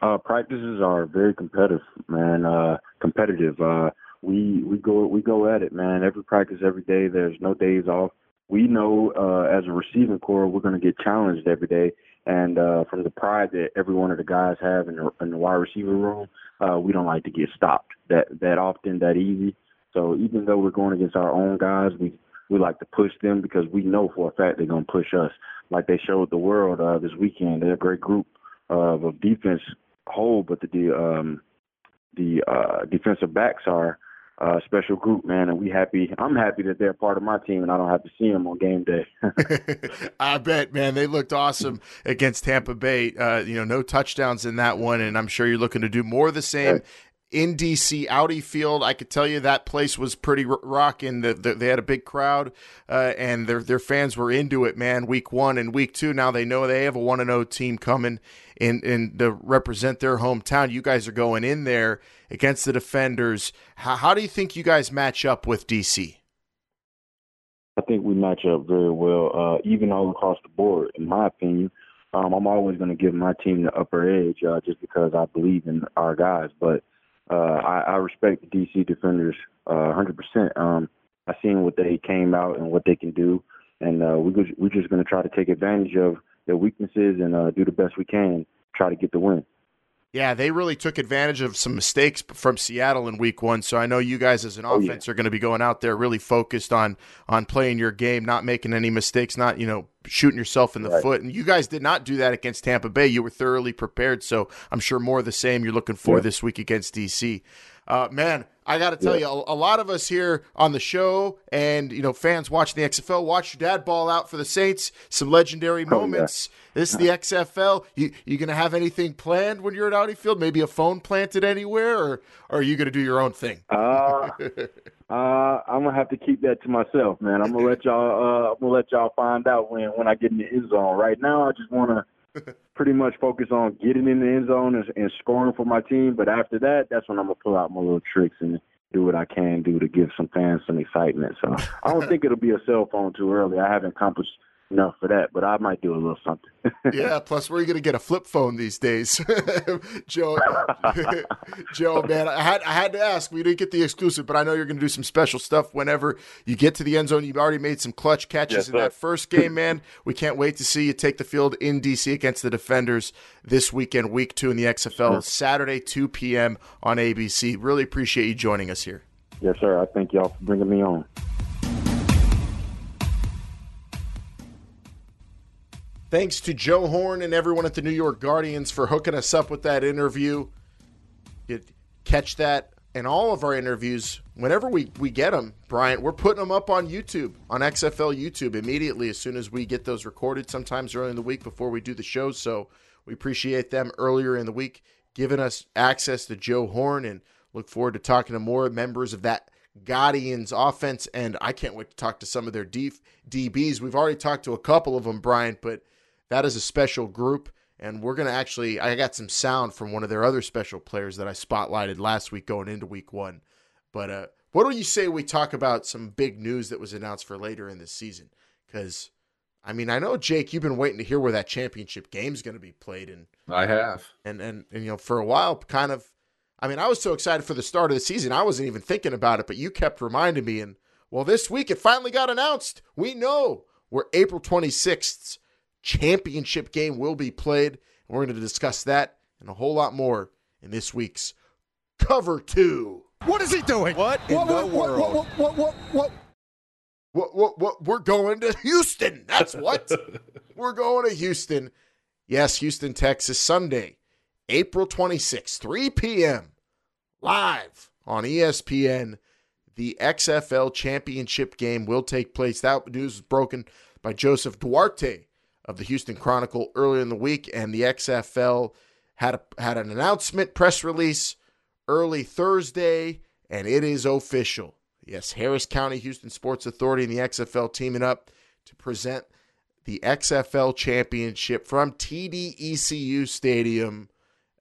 Uh, practices are very competitive, man. Uh, competitive. Uh, we we go we go at it, man. Every practice, every day. There's no days off. We know uh, as a receiving core, we're going to get challenged every day, and uh, from the pride that every one of the guys have in the, in the wide receiver room, uh, we don't like to get stopped that that often, that easy. So even though we're going against our own guys, we we like to push them because we know for a fact they're going to push us, like they showed the world uh, this weekend. They're a great group of, of defense whole, but the um, the uh, defensive backs are a special group, man, and we happy. I'm happy that they're part of my team, and I don't have to see them on game day. [laughs] [laughs] I bet, man. They looked awesome against Tampa Bay. Uh, you know, no touchdowns in that one, and I'm sure you're looking to do more of the same. In DC, Audi Field, I could tell you that place was pretty rocking. The, the, they had a big crowd, uh, and their their fans were into it, man. Week one and week two, now they know they have a one and zero team coming in in to represent their hometown. You guys are going in there against the defenders. How, how do you think you guys match up with DC? I think we match up very well, uh, even all across the board, in my opinion. Um, I'm always going to give my team the upper edge uh, just because I believe in our guys. But uh, I, I respect the DC defenders uh, 100%. Um, I seen what they came out and what they can do, and uh, we we're just going to try to take advantage of their weaknesses and uh, do the best we can, try to get the win. Yeah, they really took advantage of some mistakes from Seattle in week one. So I know you guys as an Oh, yeah. offense are going to be going out there really focused on on playing your game, not making any mistakes, not, you know, shooting yourself in the Right. foot. And you guys did not do that against Tampa Bay. You were thoroughly prepared. So I'm sure more of the same you're looking for Yeah. this week against DC. Uh, man, I got to tell yeah. you, a, a, lot of us here on the show and, you know, fans watching the XFL, watch your dad ball out for the Saints. Some legendary moments. Oh, yeah. This is the [laughs] XFL. You you going to have anything planned when you're at Audi Field? Maybe a phone planted anywhere, or, or are you going to do your own thing? Uh, uh, I'm gonna have to keep that to myself, man. I'm gonna let y'all. Uh, I'm gonna let y'all find out when when I get in the end zone. Right now, I just want to pretty much focus on getting in the end zone and, and scoring for my team. But after that, that's when I'm gonna pull out my little tricks and do what I can do to give some fans some excitement. So I don't [laughs] think it'll be a cell phone too early. I haven't accomplished enough for that, but I might do a little something. [laughs] yeah, plus where are you going to get a flip phone these days, [laughs] Joe? [laughs] Joe, man, I had I had to ask. We didn't get the exclusive, but I know you're going to do some special stuff whenever you get to the end zone. You've already made some clutch catches yes, in that first game, man. We can't wait to see you take the field in DC against the Defenders this weekend, week two in the XFL. Saturday, 2 p.m. on ABC. Really appreciate you joining us here. Yes, sir. I thank y'all for bringing me on. Thanks to Joe Horn and everyone at the New York Guardians for hooking us up with that interview. You catch that and all of our interviews whenever we, we get them, Bryant. We're putting them up on YouTube, on XFL YouTube immediately as soon as we get those recorded, sometimes early in the week before we do the show. So we appreciate them earlier in the week giving us access to Joe Horn and look forward to talking to more members of that Guardians offense. And I can't wait to talk to some of their D- DBs. We've already talked to a couple of them, Bryant, but that is a special group. And we're going to actually, I got some sound from one of their other special players that I spotlighted last week going into week one. But uh, what do you say we talk about some big news that was announced for later in this season? Because, I mean, I know, Jake, you've been waiting to hear where that championship game is going to be played. And I have. And, and, and, you know, for a while, kind of, I mean, I was so excited for the start of the season, I wasn't even thinking about it, but you kept reminding me. And, well, this week it finally got announced. We know we're April 26th championship game will be played. And we're going to discuss that and a whole lot more in this week's Cover 2. What is he doing? What in what, the what, world? What, what, what, what, what? What, what, what, we're going to Houston. That's what. [laughs] we're going to Houston. Yes, Houston, Texas, Sunday, April 26th, 3 p.m., live on ESPN. The XFL championship game will take place. That news was broken by Joseph Duarte of the Houston Chronicle earlier in the week, and the XFL had a, had an announcement press release early Thursday, and it is official. Yes, Harris County Houston Sports Authority and the XFL teaming up to present the XFL championship from TDECU Stadium,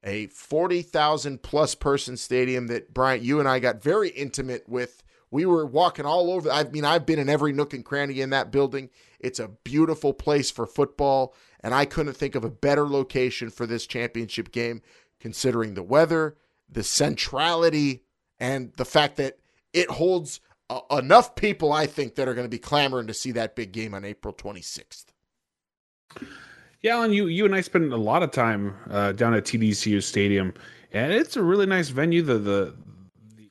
a 40,000 plus person stadium that Bryant, you and I got very intimate with. We were walking all over. I mean, I've been in every nook and cranny in that building. It's a beautiful place for football, and I couldn't think of a better location for this championship game, considering the weather, the centrality, and the fact that it holds uh, enough people, I think, that are going to be clamoring to see that big game on April 26th. Yeah, Alan, you you and I spent a lot of time uh, down at TDECU Stadium, and it's a really nice venue. The, the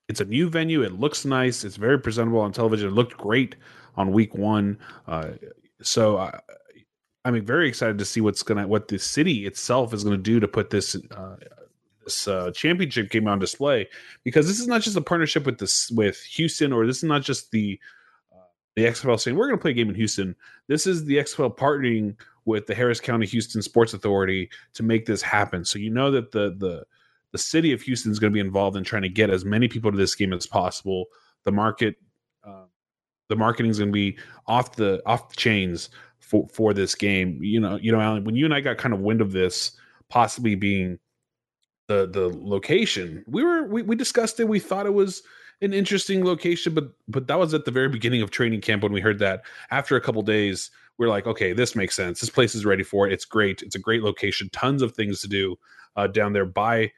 it's a new venue. It looks nice. It's very presentable on television. It looked great on week one. Uh, so I, I'm very excited to see what's gonna what the city itself is gonna do to put this uh, this uh, championship game on display because this is not just a partnership with this with Houston or this is not just the uh, the XFL saying we're going to play a game in Houston. This is the XFL partnering with the Harris County Houston Sports Authority to make this happen. So you know that the the the city of Houston is going to be involved in trying to get as many people to this game as possible. The market uh, the marketing is going to be off the off the chains for for this game. You know, you know, Alan, when you and I got kind of wind of this possibly being the the location, we were we, we discussed it. We thought it was an interesting location, but but that was at the very beginning of training camp when we heard that. After a couple days, we're like, okay, this makes sense. This place is ready for it. It's great. It's a great location. Tons of things to do uh, down there by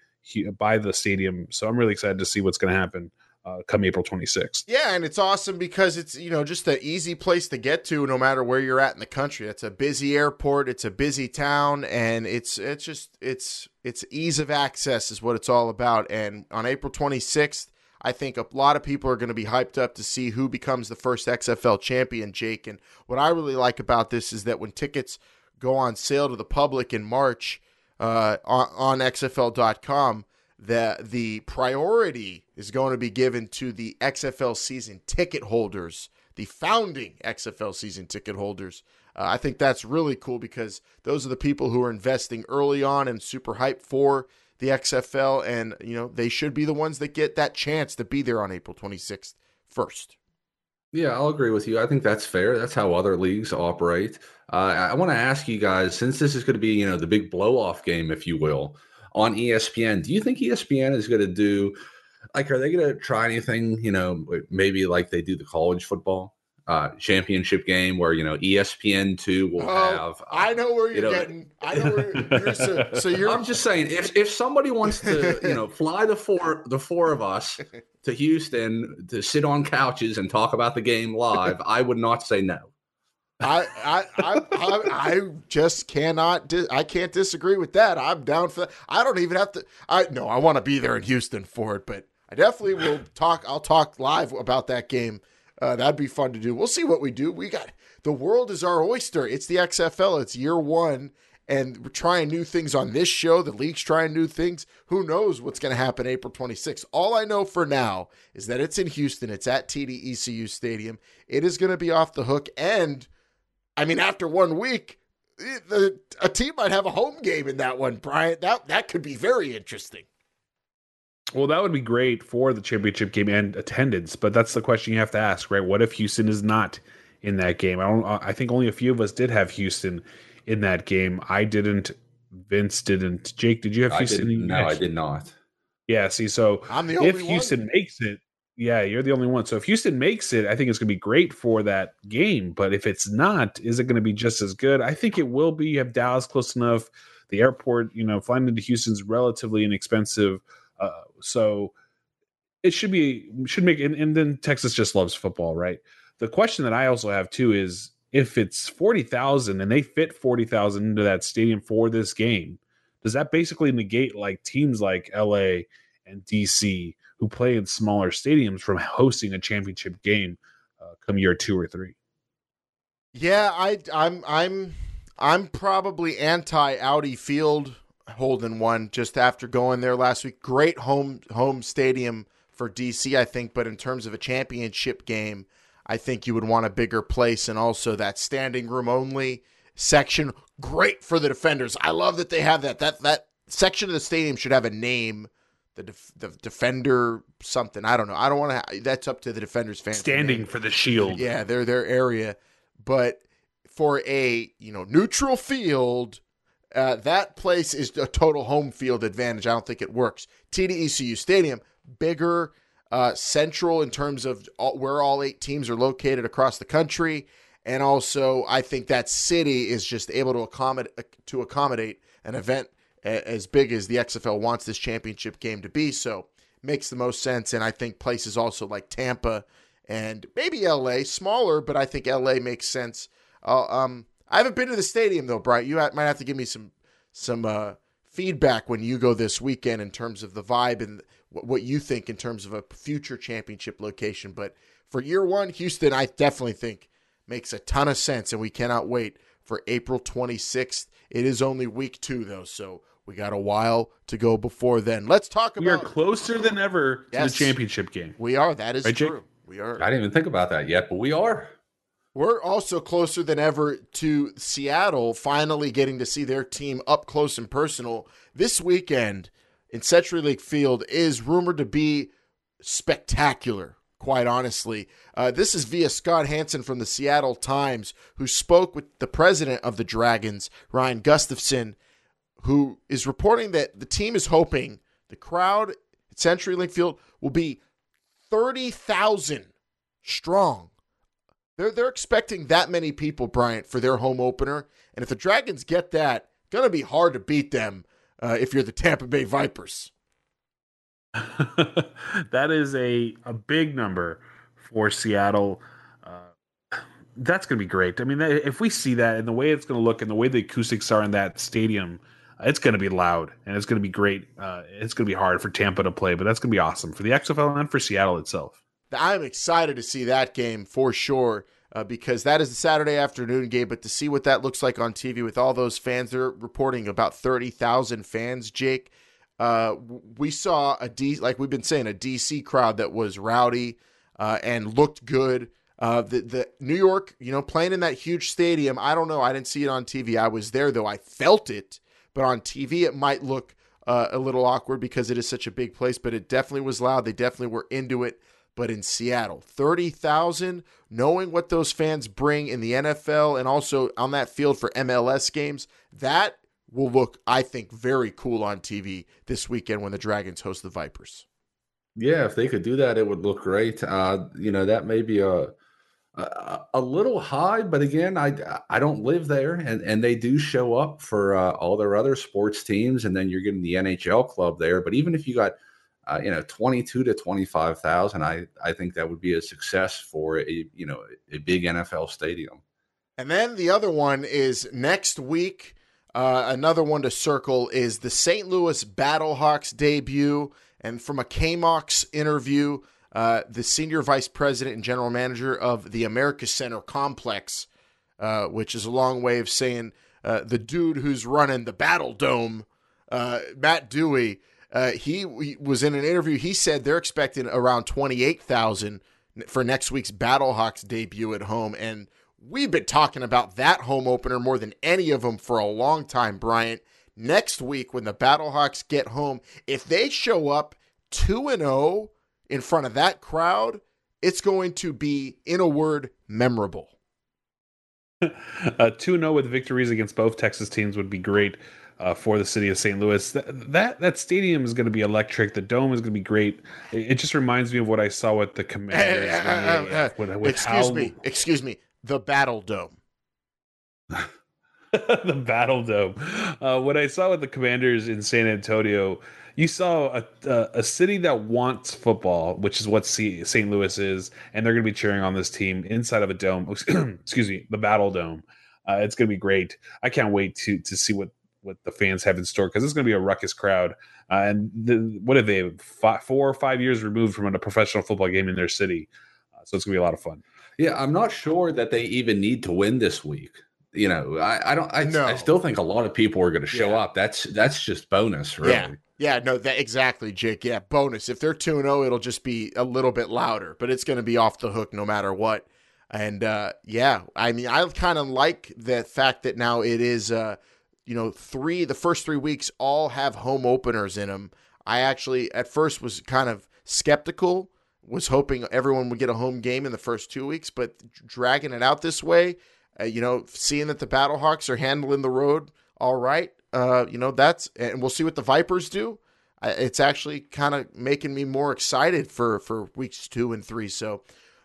by the stadium. So I'm really excited to see what's going to happen uh, come April 26th. Yeah, and it's awesome because it's you know just an easy place to get to no matter where you're at in the country. It's a busy airport, it's a busy town, and it's it's just it's it's ease of access is what it's all about. And on April 26th, I think a lot of people are going to be hyped up to see who becomes the first XFL champion, Jake. And what I really like about this is that when tickets go on sale to the public in March uh, on, on XFL.com the the priority is going to be given to the XFL season ticket holders, the founding XFL season ticket holders. Uh, I think that's really cool because those are the people who are investing early on and super hyped for the XFL, and you know they should be the ones that get that chance to be there on April 26th first. Yeah, I'll agree with you. I think that's fair. That's how other leagues operate. Uh, I want to ask you guys, since this is going to be, you know, the big blow off game, if you will, on ESPN, do you think ESPN is going to do, like, are they going to try anything, you know, maybe like they do the college football? uh, championship game where you know ESPN two will oh, have. Uh, I know where you're you know, getting. I know where you're. So, so [laughs] you're. I'm just saying, if if somebody wants to, you know, fly the four the four of us to [laughs] Houston to sit on couches and talk about the game live, I would not say no. I, I, I, I, just cannot. Di- I can't disagree with that. I'm down for that. I don't even have to. I no, I want to be there in Houston for it, but I definitely will talk. I'll talk live about that game uh, that'd be fun to do. We'll see what we do. We got the world is our oyster. It's the XFL. It's year one, and we're trying new things on this show. The league's trying new things. Who knows what's going to happen April 26th? All I know for now is that it's in Houston. It's at TDECU Stadium. It is going to be off the hook. And I mean, after one week, the, a team might have a home game in that one, Bryant. That that could be very interesting. Well, that would be great for the championship game and attendance, but that's the question you have to ask, right? What if Houston is not in that game? I don't. I think only a few of us did have Houston in that game. I didn't. Vince didn't. Jake, did you have Houston? no, I did not. Yeah. See, so I'm the only if Houston one. makes it, yeah, you're the only one. So if Houston makes it, I think it's going to be great for that game. But if it's not, is it going to be just as good? I think it will be. You have Dallas close enough. The airport, you know, flying into Houston's relatively inexpensive uh, so it should be should make and, and then Texas just loves football, right? The question that I also have too is if it's forty thousand and they fit forty thousand into that stadium for this game, does that basically negate like teams like LA and DC who play in smaller stadiums from hosting a championship game uh, come year two or three? Yeah, I I'm I'm I'm probably anti Audi Field holding one just after going there last week. Great home home stadium for DC, I think, but in terms of a championship game, I think you would want a bigger place and also that standing room only section. Great for the defenders. I love that they have that. That that section of the stadium should have a name. The def, the defender something. I don't know. I don't want to. That's up to the defenders fan Standing for the shield. Yeah, they're their area, but for a you know neutral field uh, that place is a total home field advantage. I don't think it works. TDECU Stadium, bigger, uh, central in terms of all, where all eight teams are located across the country, and also I think that city is just able to accommodate to accommodate an event as big as the XFL wants this championship game to be. So makes the most sense, and I think places also like Tampa and maybe LA, smaller, but I think LA makes sense. Uh, um, I haven't been to the stadium though, Bright. You might have to give me some some uh, feedback when you go this weekend in terms of the vibe and what you think in terms of a future championship location. But for year one, Houston, I definitely think makes a ton of sense, and we cannot wait for April 26th. It is only week two though, so we got a while to go before then. Let's talk about. We are closer than ever yes, to the championship game. We are. That is right, true. Jake? We are. I didn't even think about that yet, but we are. We're also closer than ever to Seattle finally getting to see their team up close and personal. This weekend in CenturyLink Field is rumored to be spectacular, quite honestly. Uh, this is via Scott Hanson from the Seattle Times, who spoke with the president of the Dragons, Ryan Gustafson, who is reporting that the team is hoping the crowd at CenturyLink Field will be 30,000 strong they're they're expecting that many people, Bryant, for their home opener, and if the Dragons get that, gonna be hard to beat them uh, if you're the Tampa Bay Vipers. [laughs] that is a a big number for Seattle. Uh, that's going to be great. I mean, if we see that and the way it's going to look and the way the acoustics are in that stadium, it's going to be loud and it's going to be great. Uh, it's going to be hard for Tampa to play, but that's going to be awesome for the XFL and for Seattle itself. I'm excited to see that game for sure. Uh, because that is the Saturday afternoon game. But to see what that looks like on TV with all those fans, they're reporting about 30,000 fans, Jake. uh, we saw a D, like we've been saying, a DC crowd that was rowdy uh, and looked good. Uh, the the New York, you know, playing in that huge stadium. I don't know. I didn't see it on TV. I was there though. I felt it, but on TV it might look uh, a little awkward because it is such a big place. But it definitely was loud. They definitely were into it. But in Seattle, thirty thousand, knowing what those fans bring in the NFL and also on that field for MLS games, that will look, I think, very cool on TV this weekend when the Dragons host the Vipers. Yeah, if they could do that, it would look great. Uh, you know, that may be a, a little high, but again, I I don't live there, and and they do show up for uh, all their other sports teams, and then you're getting the NHL club there. But even if you got uh, you know, 22 to 25,000, I, I think that would be a success for a, you know, a big NFL stadium. And then the other one is next week. Uh, another one to circle is the St. Louis Battlehawks debut. And from a KMOX interview, uh, the senior vice president and general manager of the America Center complex, uh, which is a long way of saying uh, the dude who's running the Battle Dome, uh, Matt Dewey, uh, he, he, was in an interview. He said they're expecting around 28,000 for next week's Battlehawks debut at home. And We've been talking about that home opener more than any of them for a long time, Bryant. Next week, when the Battlehawks get home, if they show up 2 and 0 in front of that crowd, it's going to be, in a word, memorable. [laughs] uh, 2 0 with victories against both Texas teams would be great. Uh, for the city of St. Louis. That, that that stadium is going to be electric. The dome is going to be great. It, it, just reminds me of what I saw with the Commanders. [laughs] Uh, uh, with, with excuse how... me, excuse me the Battle Dome. [laughs] the Battle Dome. Uh, what I saw with the Commanders in San Antonio, you saw a, a, a city that wants football, which is what C- St. Louis is, and they're going to be cheering on this team inside of a dome. [clears throat] excuse me, the Battle Dome. Uh, it's going to be great. I can't wait to to see what what the fans have in store because it's going to be a ruckus crowd. Uh, and the, what are they five, four or five years removed from a professional football game in their city? Uh, so it's going to be a lot of fun. Yeah, I'm not sure that they even need to win this week. You know, I, I don't. I, no. I still think a lot of people are going to show yeah. up. That's that's just bonus, really. Yeah. Yeah, no, that exactly, Jake. Yeah, bonus. If they're 2 0, it'll just be a little bit louder, but it's going to be off the hook no matter what. And uh, yeah, I mean, I kind of like the fact that now it is, uh, you know, three, the first three weeks all have home openers in them. I actually, at first, was kind of skeptical was hoping everyone would get a home game in the first two weeks, but dragging it out this way, uh, you know, seeing that the Battlehawks are handling the road all right, uh, you know, that's, and we'll see what the Vipers do. it's actually kind of making me more excited for, for weeks two and three. So,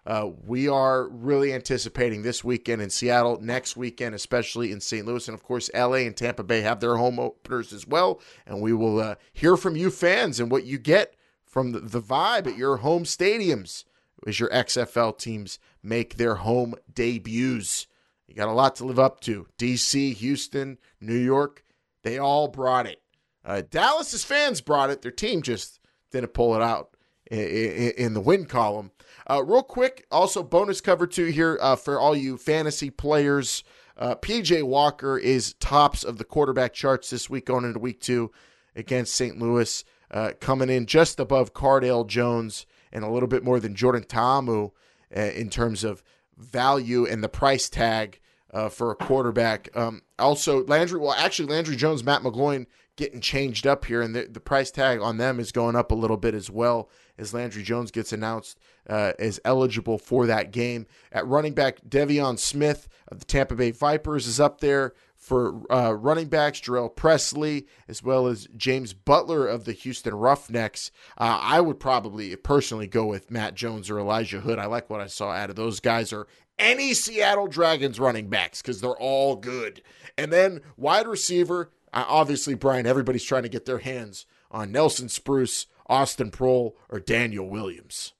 uh, we are really anticipating this weekend in Seattle, next weekend, especially in St. Louis. And of course, LA and Tampa Bay have their home openers as well. And we will uh, hear from you fans and what you get from the, the vibe at your home stadiums as your XFL teams make their home debuts. You got a lot to live up to. DC, Houston, New York, they all brought it. Uh, Dallas's fans brought it. Their team just didn't pull it out in, in, in the win column. Uh, real quick, also bonus cover two here uh, for all you fantasy players. Uh, PJ Walker is tops of the quarterback charts this week going into week two against St. Louis uh, coming in just above Cardale Jones and a little bit more than Jordan Ta'amu uh, in terms of value and the price tag uh, for a quarterback. Um, also, Landry, well, actually, Landry Jones, Matt McGloin getting changed up here, and the, the price tag on them is going up a little bit as well as Landry Jones gets announced uh, as eligible for that game. At running back, De'Veon Smith of the Tampa Bay Vipers is up there for uh, running backs, Jhurell Pressley, as well as James Butler of the Houston Roughnecks. Uh, I would probably personally go with Matt Jones or Elijah Hood. I like what I saw out of those guys or any Seattle Dragons running backs because they're all good. And then wide receiver, uh, obviously, Brian, everybody's trying to get their hands on Nelson Spruce, Austin Proehl, or Daniel Williams.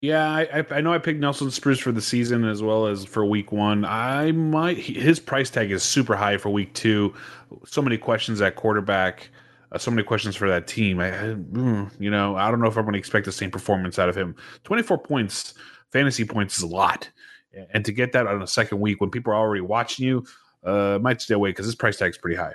Yeah, I, I know I picked Nelson Spruce for the season as well as for week one. I might his price tag is super high for week two. So many questions at quarterback, uh, so many questions for that team. I, mm, you know, I don't know if I'm going to expect the same performance out of him. 24 points, fantasy points is a lot, and to get that on a second week when people are already watching you, uh, might stay away because this price tag is pretty high.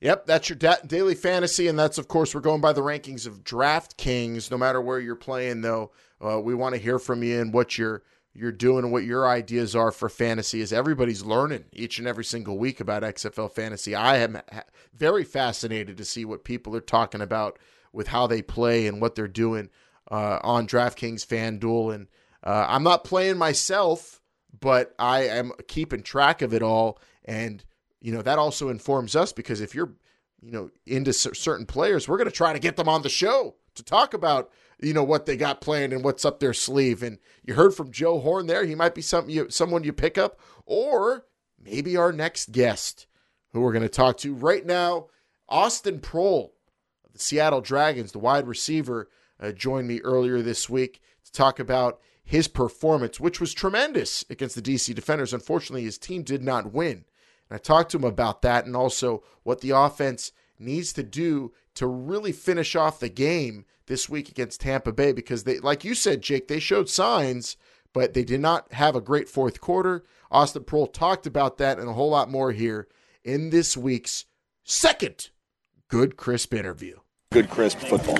Yep, that's your da- daily fantasy, and that's of course we're going by the rankings of DraftKings. No matter where you're playing, though, uh, we want to hear from you and what you're you're doing and what your ideas are for fantasy. As everybody's learning each and every single week about XFL fantasy, I am ha- very fascinated to see what people are talking about with how they play and what they're doing uh, on DraftKings, FanDuel, and uh, I'm not playing myself, but I am keeping track of it all. And you know that also informs us because if you're you know into certain players we're going to try to get them on the show to talk about you know what they got planned and what's up their sleeve. And you heard from joe horn there. He might be something you someone you pick up. Or maybe our next guest who we're going to talk to right now austin Proehl of the seattle dragons the wide receiver uh, joined me earlier this week to talk about his performance which was tremendous against the dc defenders unfortunately his team did not win and I talked to him about that and also what the offense needs to do to really finish off the game this week against Tampa Bay because they like you said Jake they showed signs but they did not have a great fourth quarter. Austin Proehl talked about that and a whole lot more here in this week's second good crisp interview. Good crisp football.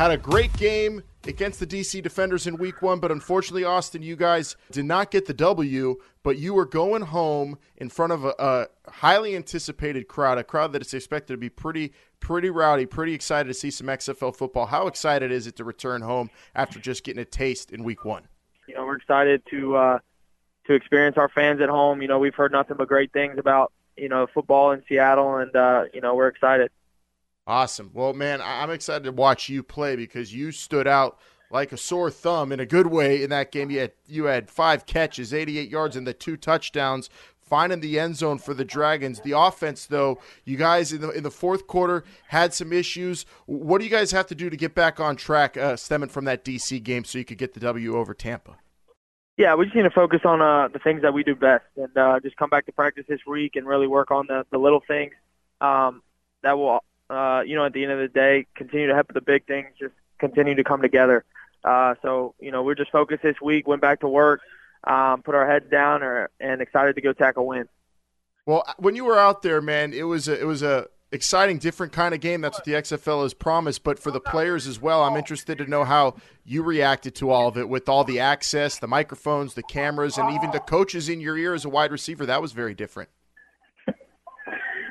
Had a great game against the DC Defenders in week one, but unfortunately, Austin, you guys did not get the W, but you were going home in front of a, a highly anticipated crowd, a crowd that is expected to be pretty, pretty rowdy, pretty excited to see some XFL football. How excited is it to return home after just getting a taste in week one? You know, we're excited to uh, to experience our fans at home. You know, we've heard nothing but great things about you know football in Seattle, and uh, you know we're excited. Awesome. Well, man, I'm excited to watch you play because you stood out like a sore thumb in a good way in that game. You had you had five catches, 88 yards, and the two touchdowns, finding the end zone for the Dragons. The offense, though, you guys in the in the fourth quarter had some issues. What do you guys have to do to get back on track, uh, stemming from that DC game, so you could get the W over Tampa? Yeah, we just need to focus on uh, the things that we do best, and uh, just come back to practice this week and really work on the the little things. Um, that will uh, you know, at the end of the day, continue to help the big things just continue to come together. Uh, so, you know, we're just focused this week, went back to work, um, put our heads down, or, and excited to go tackle win. Well, when you were out there, man, it was a, it was a exciting, different kind of game. That's what the XFL has promised. But for the players as well, I'm interested to know how you reacted to all of it with all the access, the microphones, the cameras, and even the coaches in your ear as a wide receiver. That was very different.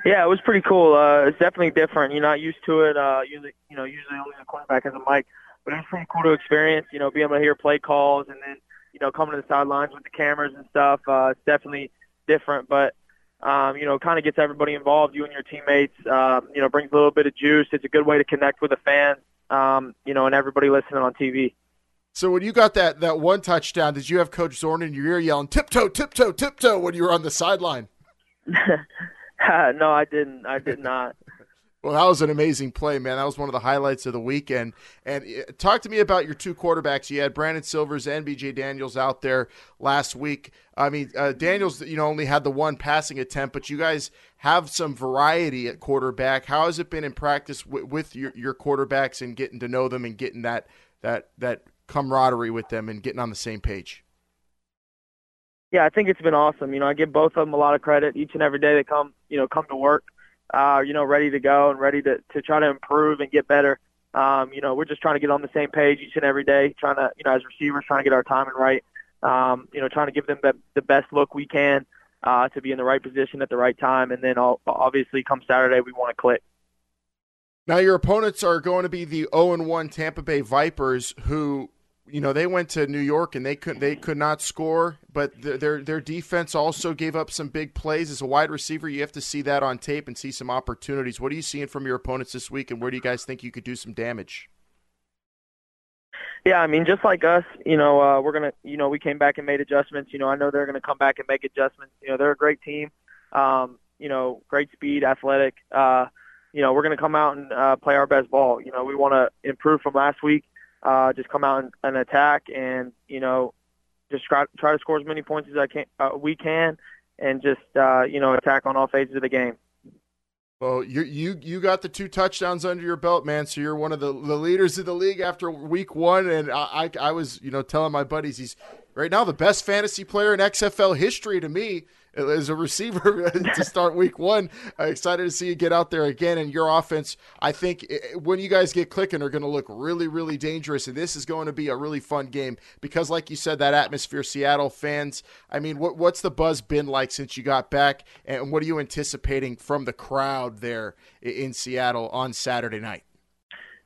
Yeah, it was pretty cool. Uh, it's definitely different. You're not used to it. Uh, usually, you know, usually only the quarterback has a mic, but it was pretty cool to experience. You know, being able to hear play calls and then, you know, coming to the sidelines with the cameras and stuff. Uh, it's definitely different, but um, you know, kind of gets everybody involved. You and your teammates. Um, you know, brings a little bit of juice. It's a good way to connect with the fans. Um, you know, and everybody listening on TV. So when you got that that one touchdown, did you have Coach Zorn in your ear yelling "tiptoe, tiptoe, tiptoe" when you were on the sideline? [laughs] [laughs] no, I didn't. I did not. [laughs] Well, that was an amazing play, man. That was one of the highlights of the weekend. And uh, talk to me about your two quarterbacks. You had Brandon Silvers and BJ Daniels out there last week. I mean, uh, Daniels, you know, only had the one passing attempt, but you guys have some variety at quarterback. How has it been in practice w- with your, your quarterbacks and getting to know them and getting that that that camaraderie with them and getting on the same page? Yeah, I think it's been awesome. You know, I give both of them a lot of credit each and every day they come, you know, come to work, uh, you know, ready to go and ready to, to try to improve and get better. Um, you know, we're just trying to get on the same page each and every day, trying to, you know, as receivers, trying to get our timing right. Um, you know, trying to give them the, best look we can uh, to be in the right position at the right time. And then all, obviously come Saturday, we want to click. Now your opponents are going to be the 0 and 1 Tampa Bay Vipers, who you know they went to New York and they could they could not score, but their their defense also gave up some big plays. As a wide receiver, you have to see that on tape and see some opportunities. What are you seeing from your opponents this week, and where do you guys think you could do some damage? Yeah, I mean, just like us, you know, uh, we're gonna, you know, we came back and made adjustments. You know, I know they're gonna come back and make adjustments. You know, they're a great team. Um, you know, great speed, athletic. Uh, you know, we're gonna come out and uh, play our best ball. You know, we want to improve from last week uh, just come out and, and attack, and you know, just try try to score as many points as I can uh, we can, and just uh, you know attack on all phases of the game. Well, you you you got the two touchdowns under your belt, man. So you're one of the, the leaders of the league after week one. And I, I, I was you know telling my buddies he's right now the best fantasy player in XFL history to me as a receiver [laughs] to start week one. Uh, excited to see you get out there again. And your offense, I think, when you guys get clicking, are going to look really, really dangerous. And this is going to be a really fun game because, like you said, that atmosphere, Seattle fans. I mean, what, what's the buzz been like since you got back? And what are you anticipating from the crowd there in Seattle on Saturday night?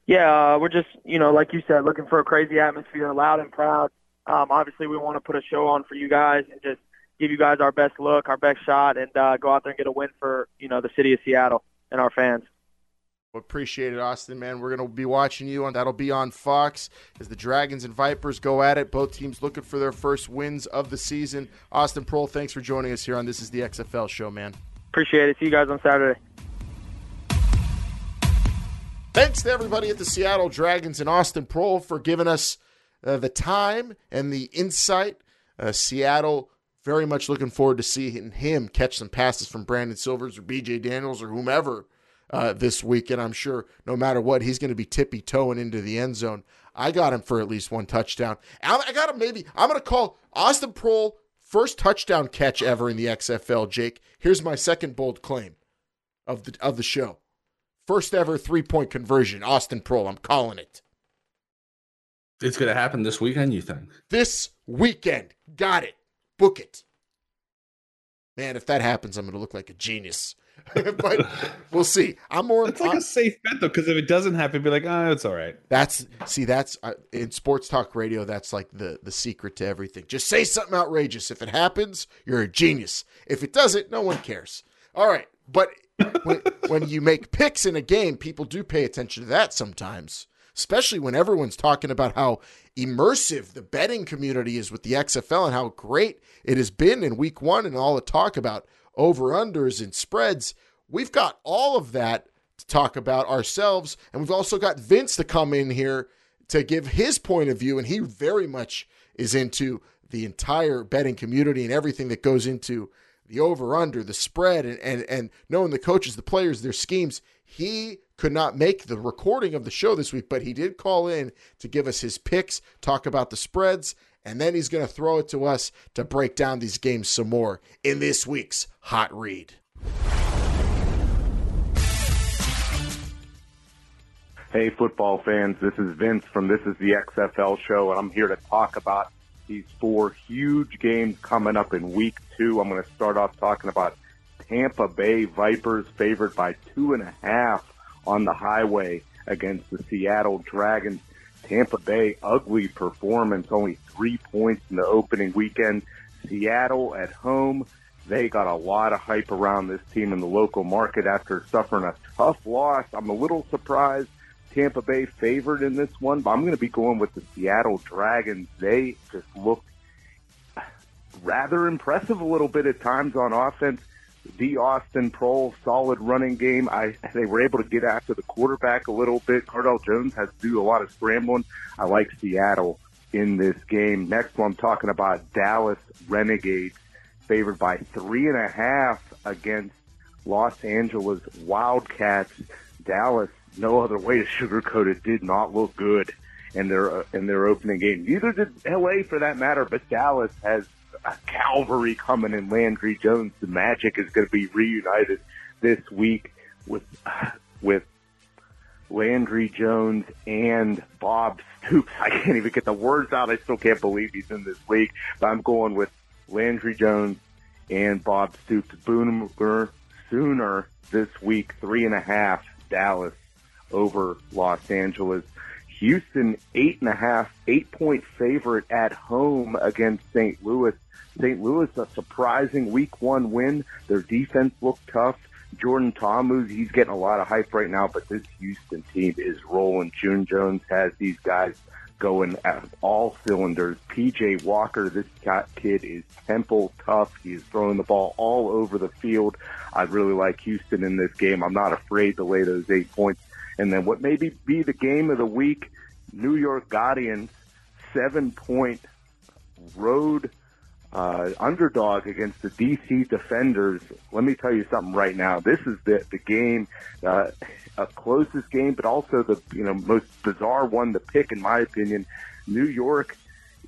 Yeah, uh, we're just, you know, like you said, looking for a crazy atmosphere, loud and proud. Um, obviously, we want to put a show on for you guys and just give you guys our best look, our best shot, and uh, go out there and get a win for you know the city of Seattle and our fans. Well, appreciate it, Austin. Man, we're gonna be watching you, and that'll be on Fox as the Dragons and Vipers go at it. Both teams looking for their first wins of the season. Austin Proehl, thanks for joining us here on This Is the XFL Show, man. Appreciate it. See you guys on Saturday. Thanks to everybody at the Seattle Dragons and Austin Proehl for giving us uh, the time and the insight. Uh, Seattle very much looking forward to seeing him catch some passes from Brandon Silvers or BJ Daniels or whomever uh, this week. And I'm sure no matter what, he's going to be tippy toeing into the end zone. I got him for at least one touchdown. I got him maybe. I'm going to call Austin Proehl first touchdown catch ever in the XFL, Jake. Here's my second bold claim of the of the show. First ever three point conversion, Austin Proehl. I'm calling it. It's going to happen this weekend, you think? This weekend. Got it book it. Man, if that happens, I'm going to look like a genius. [laughs] but we'll see. I'm more. It's like a safe bet though, because if it doesn't happen, be like, oh, it's all right. That's see, that's uh, in sports talk radio. That's like the the secret to everything. Just say something outrageous. If it happens, you're a genius. If it doesn't, no one cares. All right, but when, when you make picks in a game, people do pay attention to that sometimes especially when everyone's talking about how immersive the betting community is with the XFL and how great it has been in week one and all the talk about over unders and spreads. We've got all of that to talk about ourselves. And we've also got Vince to come in here to give his point of view. And he very much is into the entire betting community and everything that goes into the over under, the spread, and, and, and knowing the coaches, the players, their schemes. He could not make the recording of the show this week, but he did call in to give us his picks, talk about the spreads, and then he's going to throw it to us to break down these games some more in this week's Hot Read. Hey, football fans, this is Vince from This is the XFL Show, and I'm here to talk about these four huge games coming up in week two. I'm going to start off talking about Tampa Bay Vipers favored by two and a half on the highway against the Seattle Dragons. Tampa Bay, ugly performance, only three points in the opening weekend. Seattle at home, they got a lot of hype around this team in the local market after suffering a tough loss. I'm a little surprised Tampa Bay favored in this one, but I'm going to be going with the Seattle Dragons. They just looked rather impressive a little bit at times on offense the Austin Proehl solid running game. I they were able to get after the quarterback a little bit. Cardale Jones has to do a lot of scrambling. I like Seattle in this game. Next one, I'm talking about Dallas Renegades, favored by three and a half against Los Angeles Wildcats. Dallas, no other way to sugarcoat it, did not look good in their uh, in their opening game. Neither did LA for that matter, but Dallas has a cavalry coming in Landry Jones. The Magic is going to be reunited this week with [sighs] with Landry Jones and Bob Stoops. I can't even get the words out. I still can't believe he's in this league. But I'm going with Landry Jones and Bob Stoops. Boomer sooner this week, three and a half Dallas over Los Angeles. Houston eight and a half, eight point favorite at home against St. Louis. St. Louis, a surprising week one win. Their defense looked tough. Jordan Thomas, he's getting a lot of hype right now, but this Houston team is rolling. June Jones has these guys going at all cylinders. PJ Walker, this kid is temple tough. He's throwing the ball all over the field. I really like Houston in this game. I'm not afraid to lay those eight points. And then what maybe be the game of the week, New York Guardians, seven point road uh, underdog against the DC Defenders. Let me tell you something right now. This is the the game, uh, a closest game, but also the you know most bizarre one to pick in my opinion. New York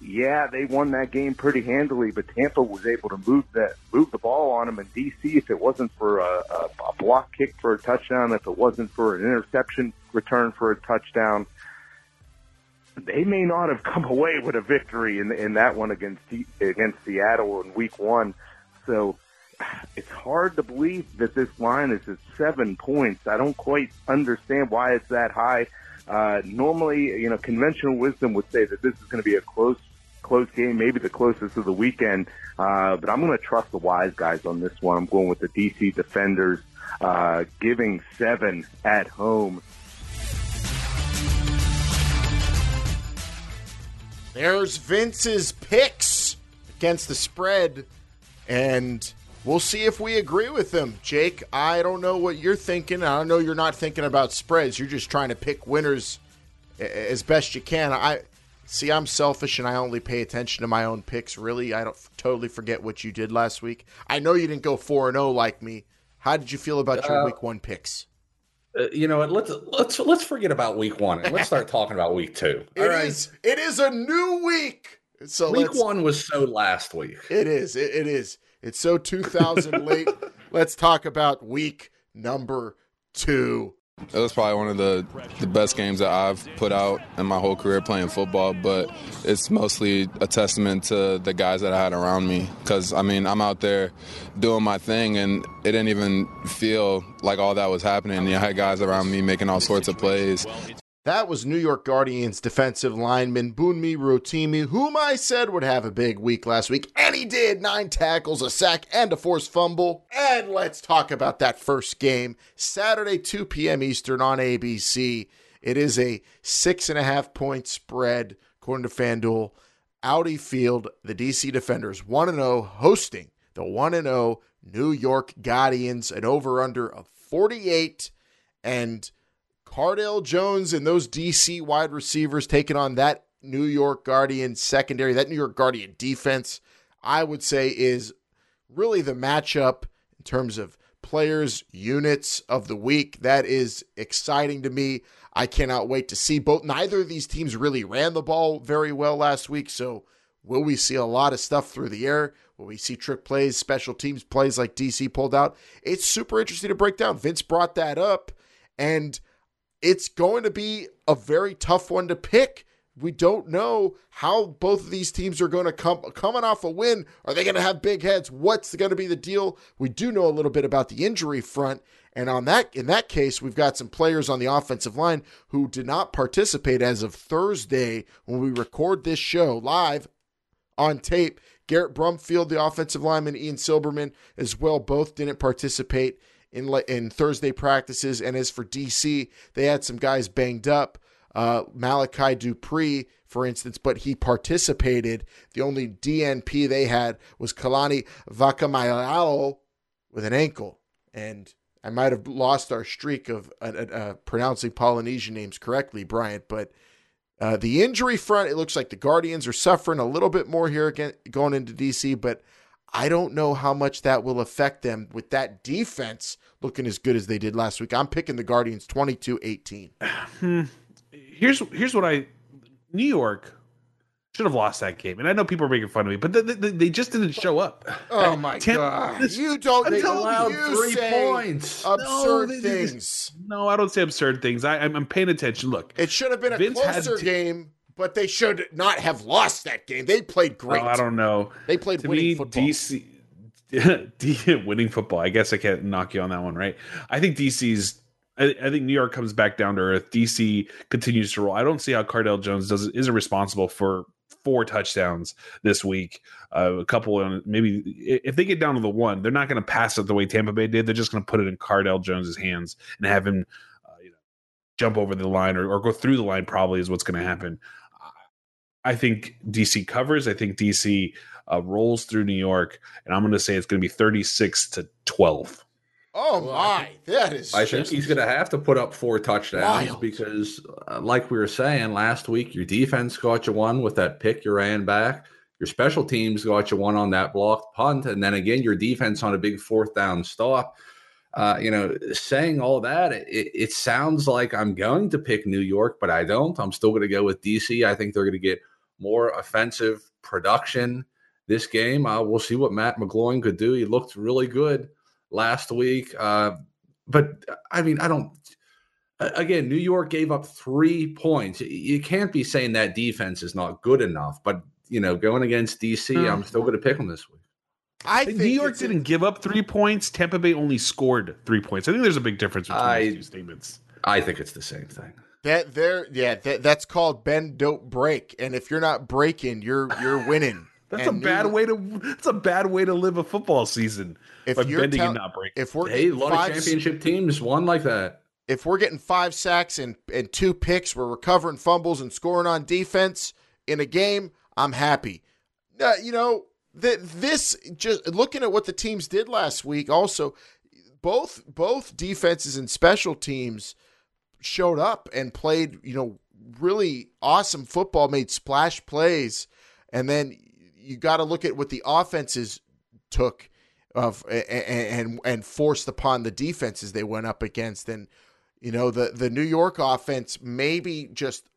yeah, they won that game pretty handily, but Tampa was able to move that move the ball on them. And DC, if it wasn't for a, a, a block kick for a touchdown, if it wasn't for an interception return for a touchdown, they may not have [laughs] come away with a victory in in that one against against Seattle in Week One. So [sighs] it's hard to believe that this line is at seven points. I don't quite understand why it's that high. Uh, normally, you know, conventional wisdom would say that this is going to be a close, close game, maybe the closest of the weekend. Uh, but I'm going to trust the wise guys on this one. I'm going with the DC Defenders, uh, giving seven at home. There's Vince's picks against the spread, and we'll see if we agree with them. Jake, I don't know what you're thinking. I don't know you're not thinking about spreads. You're just trying to pick winners as best you can. I see. I'm selfish, and I only pay attention to my own picks. Really, I don't totally forget what you did last week. I know you didn't go four and zero like me. How did you feel about your Uh, week one picks? Uh, you know what? Let's let's let's forget about week one and let's start talking about week two. [laughs] It is. It is a new week. So week one was so last week. It is. It, it is. It's so 2000 late. [laughs] Let's talk about week number two. It was probably one of the, the best games that I've put out in my whole career playing football, but it's mostly a testament to the guys that I had around me. Because, I mean, I'm out there doing my thing, and it didn't even feel like all that was happening. I had guys around me making all sorts of plays. That was New York Guardians defensive lineman Bunmi Rotimi, whom I said would have a big week last week, and he did. Nine tackles, a sack, and a forced fumble. And let's talk about that first game. Saturday, 2 p.m. Eastern on ABC. It is a six and a half point spread, according to FanDuel. Audi Field, the DC Defenders 1 0, hosting the 1 0 New York Guardians, an over under of 48. And Cardale Jones and those DC wide receivers taking on that New York Guardian secondary, that New York Guardian defense, I would say is really the matchup in terms of players, units of the week. That is exciting to me. I cannot wait to see both. Neither of these teams really ran the ball very well last week, so will we see a lot of stuff through the air? Will we see trick plays, special teams plays like DC pulled out? It's super interesting to break down. Vince brought that up, and it's going to be a very tough one to pick. We don't know how both of these teams are going to come coming off a win. Are they going to have big heads? What's going to be the deal? We do know a little bit about the injury front, and on that in that case, we've got some players on the offensive line who did not participate as of Thursday when we record this show live on tape. Garrett Brumfield, the offensive lineman, Ian Silberman as well, both didn't participate in in Thursday practices. And as for DC, they had some guys banged up. Uh, Malachi Dupre, for instance, but he participated. The only DNP they had was Kalani Vakameilalo with an ankle. And I might have lost our streak of uh, uh, pronouncing Polynesian names correctly, Bryant, but uh, the injury front, it looks like the Guardians are suffering a little bit more here again, going into DC, but I don't know how much that will affect them with that defense looking as good as they did last week. I'm picking the Guardians 22 18. [sighs] Hmm. Here's here's what I New York should have lost that game, and I know people are making fun of me, but they, they, they just didn't show up. Oh my Ten- God. this- You don't I'm they allowed you, three say points. No, Absurd they- they things. No, I don't say absurd things. I, I'm, I'm paying attention. Look, It should have been a Vince closer to- game, but they should not have lost that game. They played great. Oh, I don't know. They played to winning me, football. DC [laughs] [laughs] winning football. I guess I can't knock you on that one, right? I think DC's. I, I think New York comes back down to earth. DC continues to roll. I don't see how Cardale Jones does isn't responsible for four touchdowns this week. Uh, a couple, and maybe if they get down to the one, they're not going to pass it the way Tampa Bay did. They're just going to put it in Cardale Jones's hands and have him, uh, you know, jump over the line or, or go through the line. Probably is what's going to happen. I think DC covers. I think DC uh, rolls through New York, and I'm going to say it's going to be 36 to 12. Oh my, that is. I think he's going to have to put up four touchdowns Wild. because, uh, like we were saying last week, your defense got you one with that pick you ran back. Your special teams got you one on that blocked punt, and then again, your defense on a big fourth down stop. Uh, you know, saying all that, it, it sounds like I'm going to pick New York, but I don't. I'm still going to go with DC. I think they're going to get more offensive production this game. Uh, we'll see what Matt McGloin could do. He looked really good last week. Uh, but I mean, I don't. Again, New York gave up three points. You can't be saying that defense is not good enough. But you know, going against DC, I'm still going to pick them this week. I New York didn't give up three points. Tampa Bay only scored three points. I think there's a big difference between I, those two statements. I think it's the same thing. That there, yeah, that, that's called bend don't break. And if you're not breaking, you're you're [laughs] winning. That's and a bad way to. That's a bad way to live a football season. If you're bending tell- and not breaking. If we're Hey, a lot five, of championship teams won like that. if we're getting five sacks and and two picks, we're recovering fumbles and scoring on defense in a game. I'm happy. Uh, you know that this just looking at what the teams did last week. Also, both both defenses and special teams showed up and played. You know, really awesome football. Made splash plays, and then you got to look at what the offenses took of and and, and forced upon the defenses they went up against and you know the the New York offense maybe just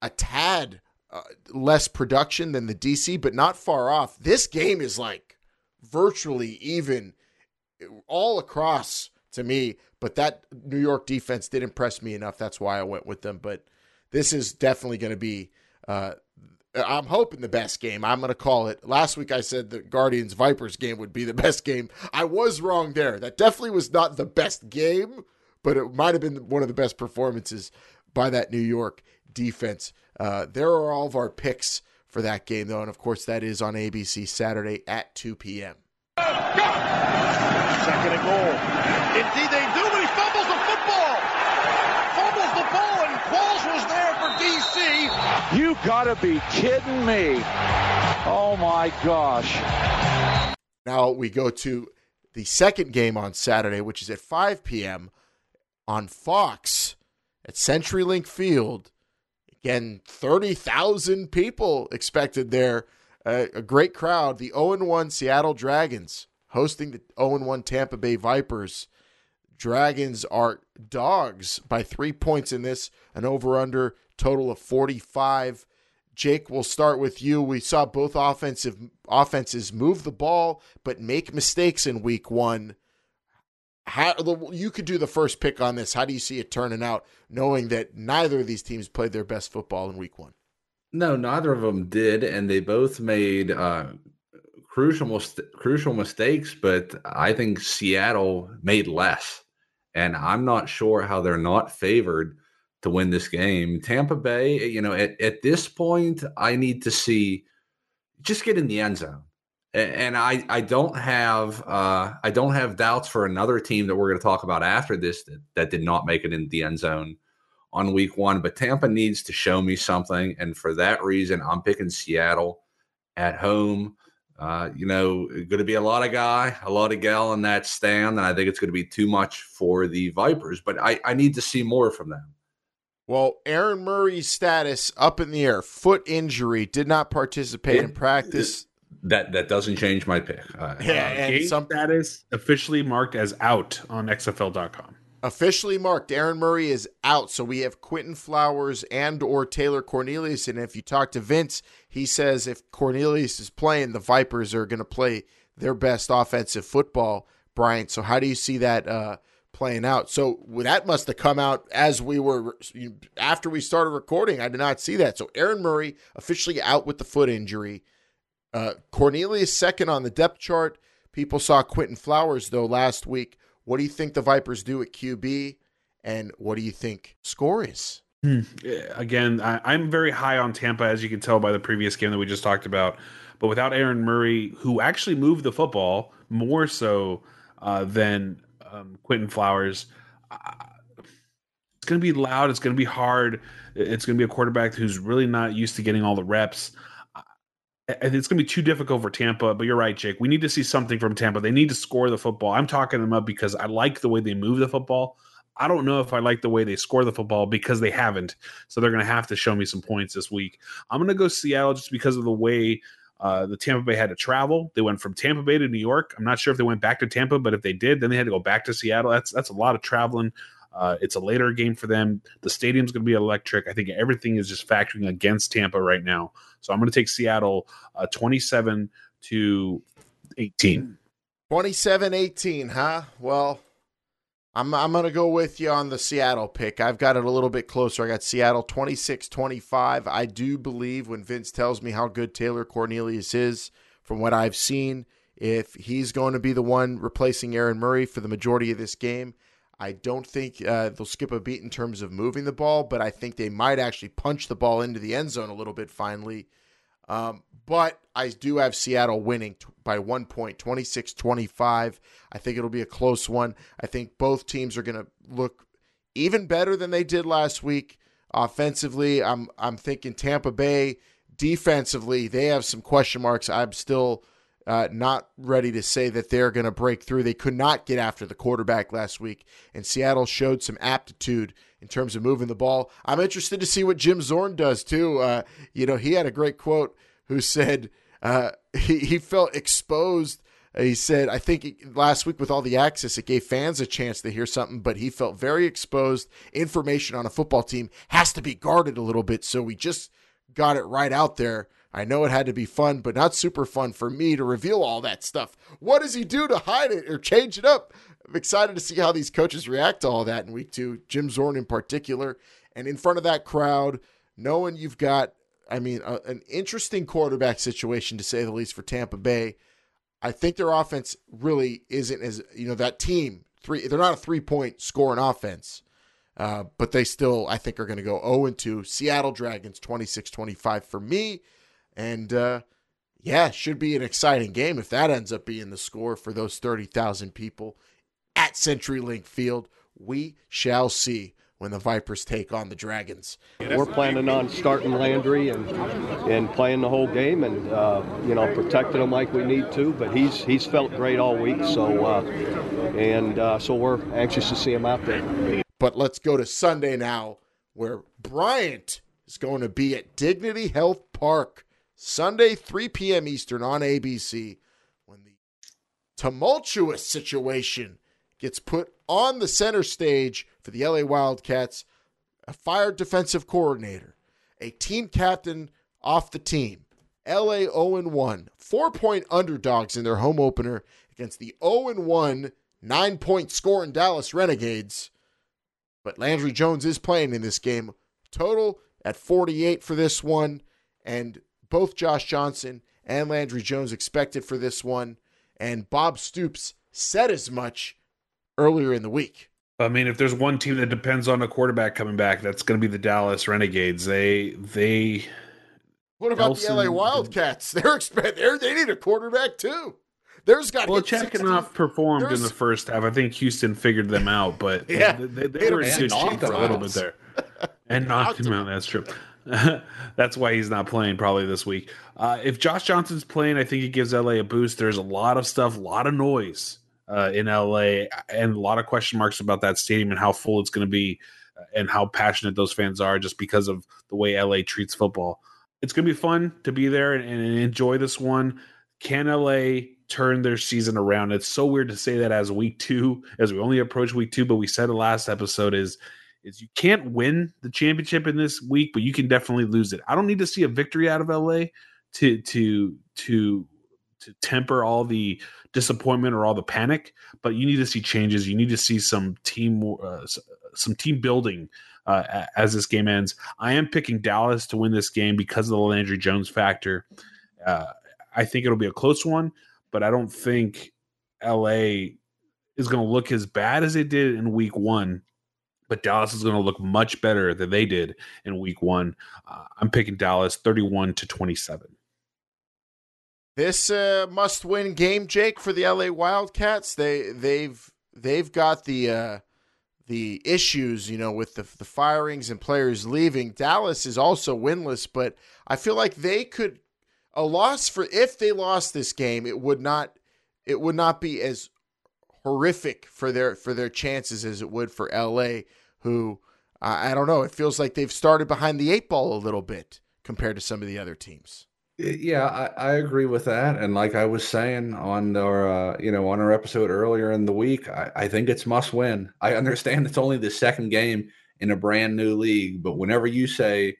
a tad uh, less production than the DC but not far off this game is like virtually even all across to me but that New York defense did impress me enough that's why I went with them but this is definitely going to be uh, I'm hoping the best game. I'm going to call it. Last week I said the Guardians Vipers game would be the [laughs] best game. I was wrong there. That definitely was not the best game, but it might have been one of the best performances by that New York defense. Uh, there are all of our picks for that game, though. And of course, that is on ABC Saturday at 2 p.m. Second and goal. Indeed, they do, but he fumbles the football. Fumbles the ball, and Qualls was there for DC. You gotta be kidding me. Oh my gosh. Now we go to the second game on Saturday, which is at 5 p.m. on Fox at CenturyLink Field. Again, 30,000 people expected there. Uh, a great crowd. The 0 1 Seattle Dragons hosting the 0 1 Tampa Bay Vipers. Dragons are dogs by three points in this, an over under total of 45. Jake, we'll start with you. We saw both offensive offenses move the ball but make mistakes in week 1. How you could do the first pick on this. How do you see it turning out knowing that neither of these teams played their best football in week 1? No, neither of them did, and they both made uh, crucial crucial mistakes. But I think Seattle made less, and I'm not sure how they're not favored to win this game. Tampa Bay, you know, at, at this point, I need to see just get in the end zone. And I, I don't have uh, I don't have doubts for another team that we're going to talk about after this that, that did not make it in the end zone on week one. But Tampa needs to show me something, and for that reason, I'm picking Seattle at home. Uh, you know, going to be a lot of guy, a lot of gal in that stand, and I think it's going to be too much for the Vipers. But I, I need to see more from them. Well, Aaron Murray's status up in the air, foot injury, did not participate in practice. That that doesn't change my pick. Uh, Yeah, Uh, and some status officially marked as out on XFL.com. officially marked. Aaron Murray is out, so we have Quinton Flowers and or Taylor Cornelius. And if you talk to Vince, he says if Cornelius is playing, the Vipers are going to play their best offensive football. Brian, so how do you see that uh, playing out? So that must have come out as we were after we started recording. I did not see that. So Aaron Murray officially out with the foot injury. Uh, Cornelius second on the depth chart. People saw Quinton Flowers though last week. What do you think the Vipers do at QB, and what do you think score is? Hmm. Again, I, I'm very high on Tampa, as you can tell by the previous game that we just talked about. But without Aaron Murray, who actually moved the football more so uh, than um, Quinton Flowers, uh, it's going to be loud. It's going to be hard. It's going to be a quarterback who's really not used to getting all the reps. It's going to be too difficult for Tampa. But you're right, Jake. We need to see something from Tampa. They need to score the football. I'm talking them up because I like the way they move the football. I don't know if I like the way they score the football because they haven't. So they're going to have to show me some points this week. I'm going to go Seattle just because of the way uh, the Tampa Bay had to travel. They went from Tampa Bay to New York. I'm not sure if they went back to Tampa, but if they did, then they had to go back to Seattle. That's that's a lot of traveling. Uh, it's a later game for them. The stadium's going to be electric. I think everything is just factoring against Tampa right now. So I'm going to take Seattle uh, 27 to 18. 27 18, huh? Well, I'm, I'm going to go with you on the Seattle pick. I've got it a little bit closer. I got Seattle 26 25. I do believe when Vince tells me how good Taylor Cornelius is, from what I've seen, if he's going to be the one replacing Aaron Murray for the majority of this game, I don't think uh, they'll skip a beat in terms of moving the ball, but I think they might actually punch the ball into the end zone a little bit finally. Um, but I do have Seattle winning t- by one point, 26 25. I think it'll be a close one. I think both teams are going to look even better than they did last week. Offensively, I'm I'm thinking Tampa Bay. Defensively, they have some question marks. I'm still uh, not ready to say that they're going to break through. They could not get after the quarterback last week, and Seattle showed some aptitude in terms of moving the ball. I'm interested to see what Jim Zorn does too. Uh, you know, he had a great quote who said uh, he he felt exposed. He said, I think last week with all the access, it gave fans a chance to hear something, but he felt very exposed. Information on a football team has to be guarded a little bit, so we just got it right out there. I know it had to be fun, but not super fun for me to reveal all that stuff. What does he do to hide it or change it up? I'm excited to see how these coaches react to all that in week two, Jim Zorn in particular. And in front of that crowd, knowing you've got, I mean, a, an interesting quarterback situation to say the least for Tampa Bay. I think their offense really isn't as, you know, that team, three, they're not a three point scoring offense. Uh, but they still, I think, are going to go 0 2. Seattle Dragons 26 25 for me. And uh, yeah, should be an exciting game if that ends up being the score for those 30,000 people at CenturyLink Field. We shall see when the Vipers take on the Dragons. We're planning on starting Landry and and playing the whole game and uh, you know protecting him like we need to. But he's he's felt great all week, so uh, and uh, so we're anxious to see him out there. But let's go to Sunday now, where Bryant is going to be at Dignity Health Park Sunday, 3 p.m. Eastern on ABC, when the tumultuous situation gets put on the center stage for the LA Wildcats, a fired defensive coordinator, a team captain off the team. LA 0 1, four point underdogs in their home opener against the 0 1, nine point score in Dallas Renegades. But Landry Jones is playing in this game. Total at 48 for this one. And both Josh Johnson and Landry Jones expected for this one. And Bob Stoops said as much earlier in the week. I mean, if there's one team that depends on a quarterback coming back, that's going to be the Dallas Renegades. They they. What about the LA Wildcats? [laughs] They're expect they're, they need a quarterback too. There's got well, Chekhanoff performed There's... in the first half. I think Houston figured them out, but [laughs] yeah, they, they, they were in good shape for a little bit there, [laughs] and knocked him out. That's true. That's why he's not playing probably this week. Uh, if Josh Johnson's playing, I think it gives LA a boost. There's a lot of stuff, a lot of noise uh, in LA, and a lot of question marks about that stadium and how full it's going to be, uh, and how passionate those fans are, just because of the way LA treats football. It's going to be fun to be there and, and enjoy this one. Can LA turn their season around? It's so weird to say that as week two, as we only approach week two, but we said the last episode is is you can't win the championship in this week, but you can definitely lose it. I don't need to see a victory out of LA to to to to temper all the disappointment or all the panic, but you need to see changes. You need to see some team uh, some team building uh, as this game ends. I am picking Dallas to win this game because of the Landry Jones factor. Uh, I think it'll be a close one, but I don't think LA is going to look as bad as it did in week one but Dallas is going to look much better than they did in week one. Uh, I'm picking Dallas 31 to 27. This uh, must-win game, Jake, for the LA Wildcats. They they've they've got the uh, the issues, you know, with the the firings and players leaving. Dallas is also winless, but I feel like they could a loss for if they lost this game, it would not it would not be as horrific for their for their chances as it would for LA who I don't know. It feels like they've started behind the eight ball a little bit compared to some of the other teams. Yeah, I, I agree with that. And like I was saying on our, uh, you know, on our episode earlier in the week, I, I think it's must win. [laughs] I understand it's only the second game in a brand new league, but whenever you say,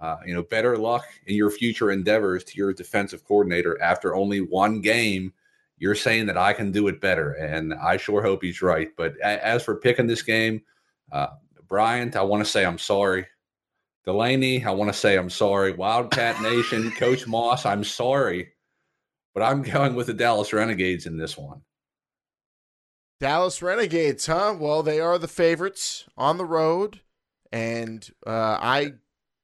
uh, you know, better luck in your future endeavors to your defensive coordinator after only one game, you're saying that I can do it better. And I sure hope he's right. But as for picking this game, uh, Bryant, I want to say I'm sorry. Delaney, I want to say I'm sorry. Wildcat Nation, [laughs] Coach Moss, I'm sorry, but I'm going with the Dallas Renegades in this one. Dallas Renegades, huh? Well, they are the favorites on the road, and uh, I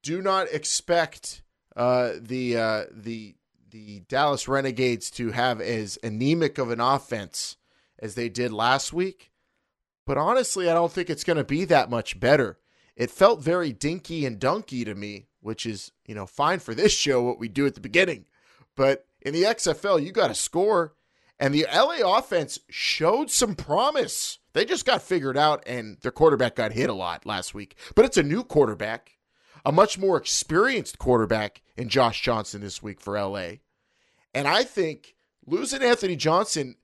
do not expect uh, the uh, the the Dallas Renegades to have as anemic of an offense as they did last week. But honestly, I don't think it's going to be that much better it felt very dinky and dunky to me, which is, you know, fine for this show, what we do at the beginning. But in the XFL, you got to score. And the LA offense showed some promise. They just got figured out, and their quarterback got hit a lot last week. But it's a new quarterback, a much more experienced quarterback in Josh Johnson this week for LA. And I think losing Anthony Johnson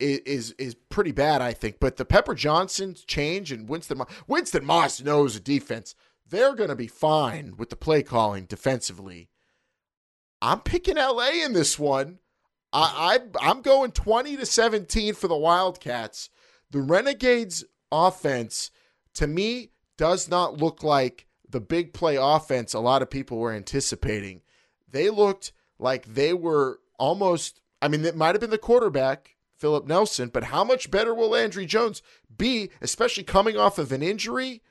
is is pretty bad, I think. But the Pepper Johnson change and Winston Winston Moss knows the defense. They're going to be fine with the play calling defensively. I'm picking LA in this one. I, I I'm going 20 to 17 for the Wildcats. The Renegades offense to me does not look like the big play offense a lot of people were anticipating. They looked like they were almost I mean it might have been the quarterback Philip Nelson, but how much better will Landry Jones be, especially coming off of an injury,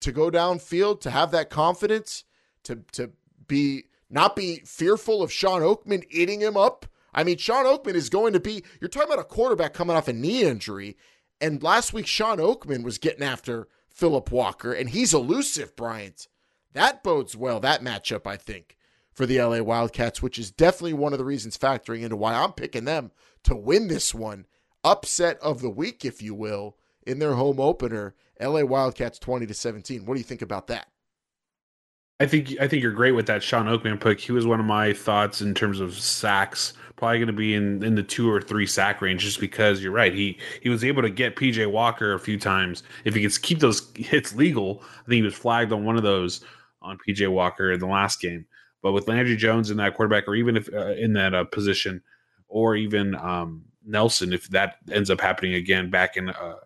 to go downfield, to have that confidence, to to be not be fearful of Sean Oakman eating him up? I mean, Sean Oakman is going to be, you're talking about a quarterback coming off a knee injury. And last week, Sean Oakman was getting after Philip Walker, and he's elusive, Bryant. That bodes well, that matchup, I think, for the LA Wildcats, which is definitely one of the reasons factoring into why I'm picking them to win this one. Upset of the week, if you will, in their home opener. LA Wildcats 20 to 17. What do you think about that? I think I think you're great with that Sean Oakman pick. He was one of my thoughts in terms of sacks. Probably going to be in, in the two or three sack range, just because you're right. He he was able to get PJ Walker a few times. If he could keep those hits legal, I think he was flagged on one of those on PJ Walker in the last game. But with Landry Jones in that quarterback, or even if uh, in that uh, position, or even um, Nelson if that ends up happening again back in uh,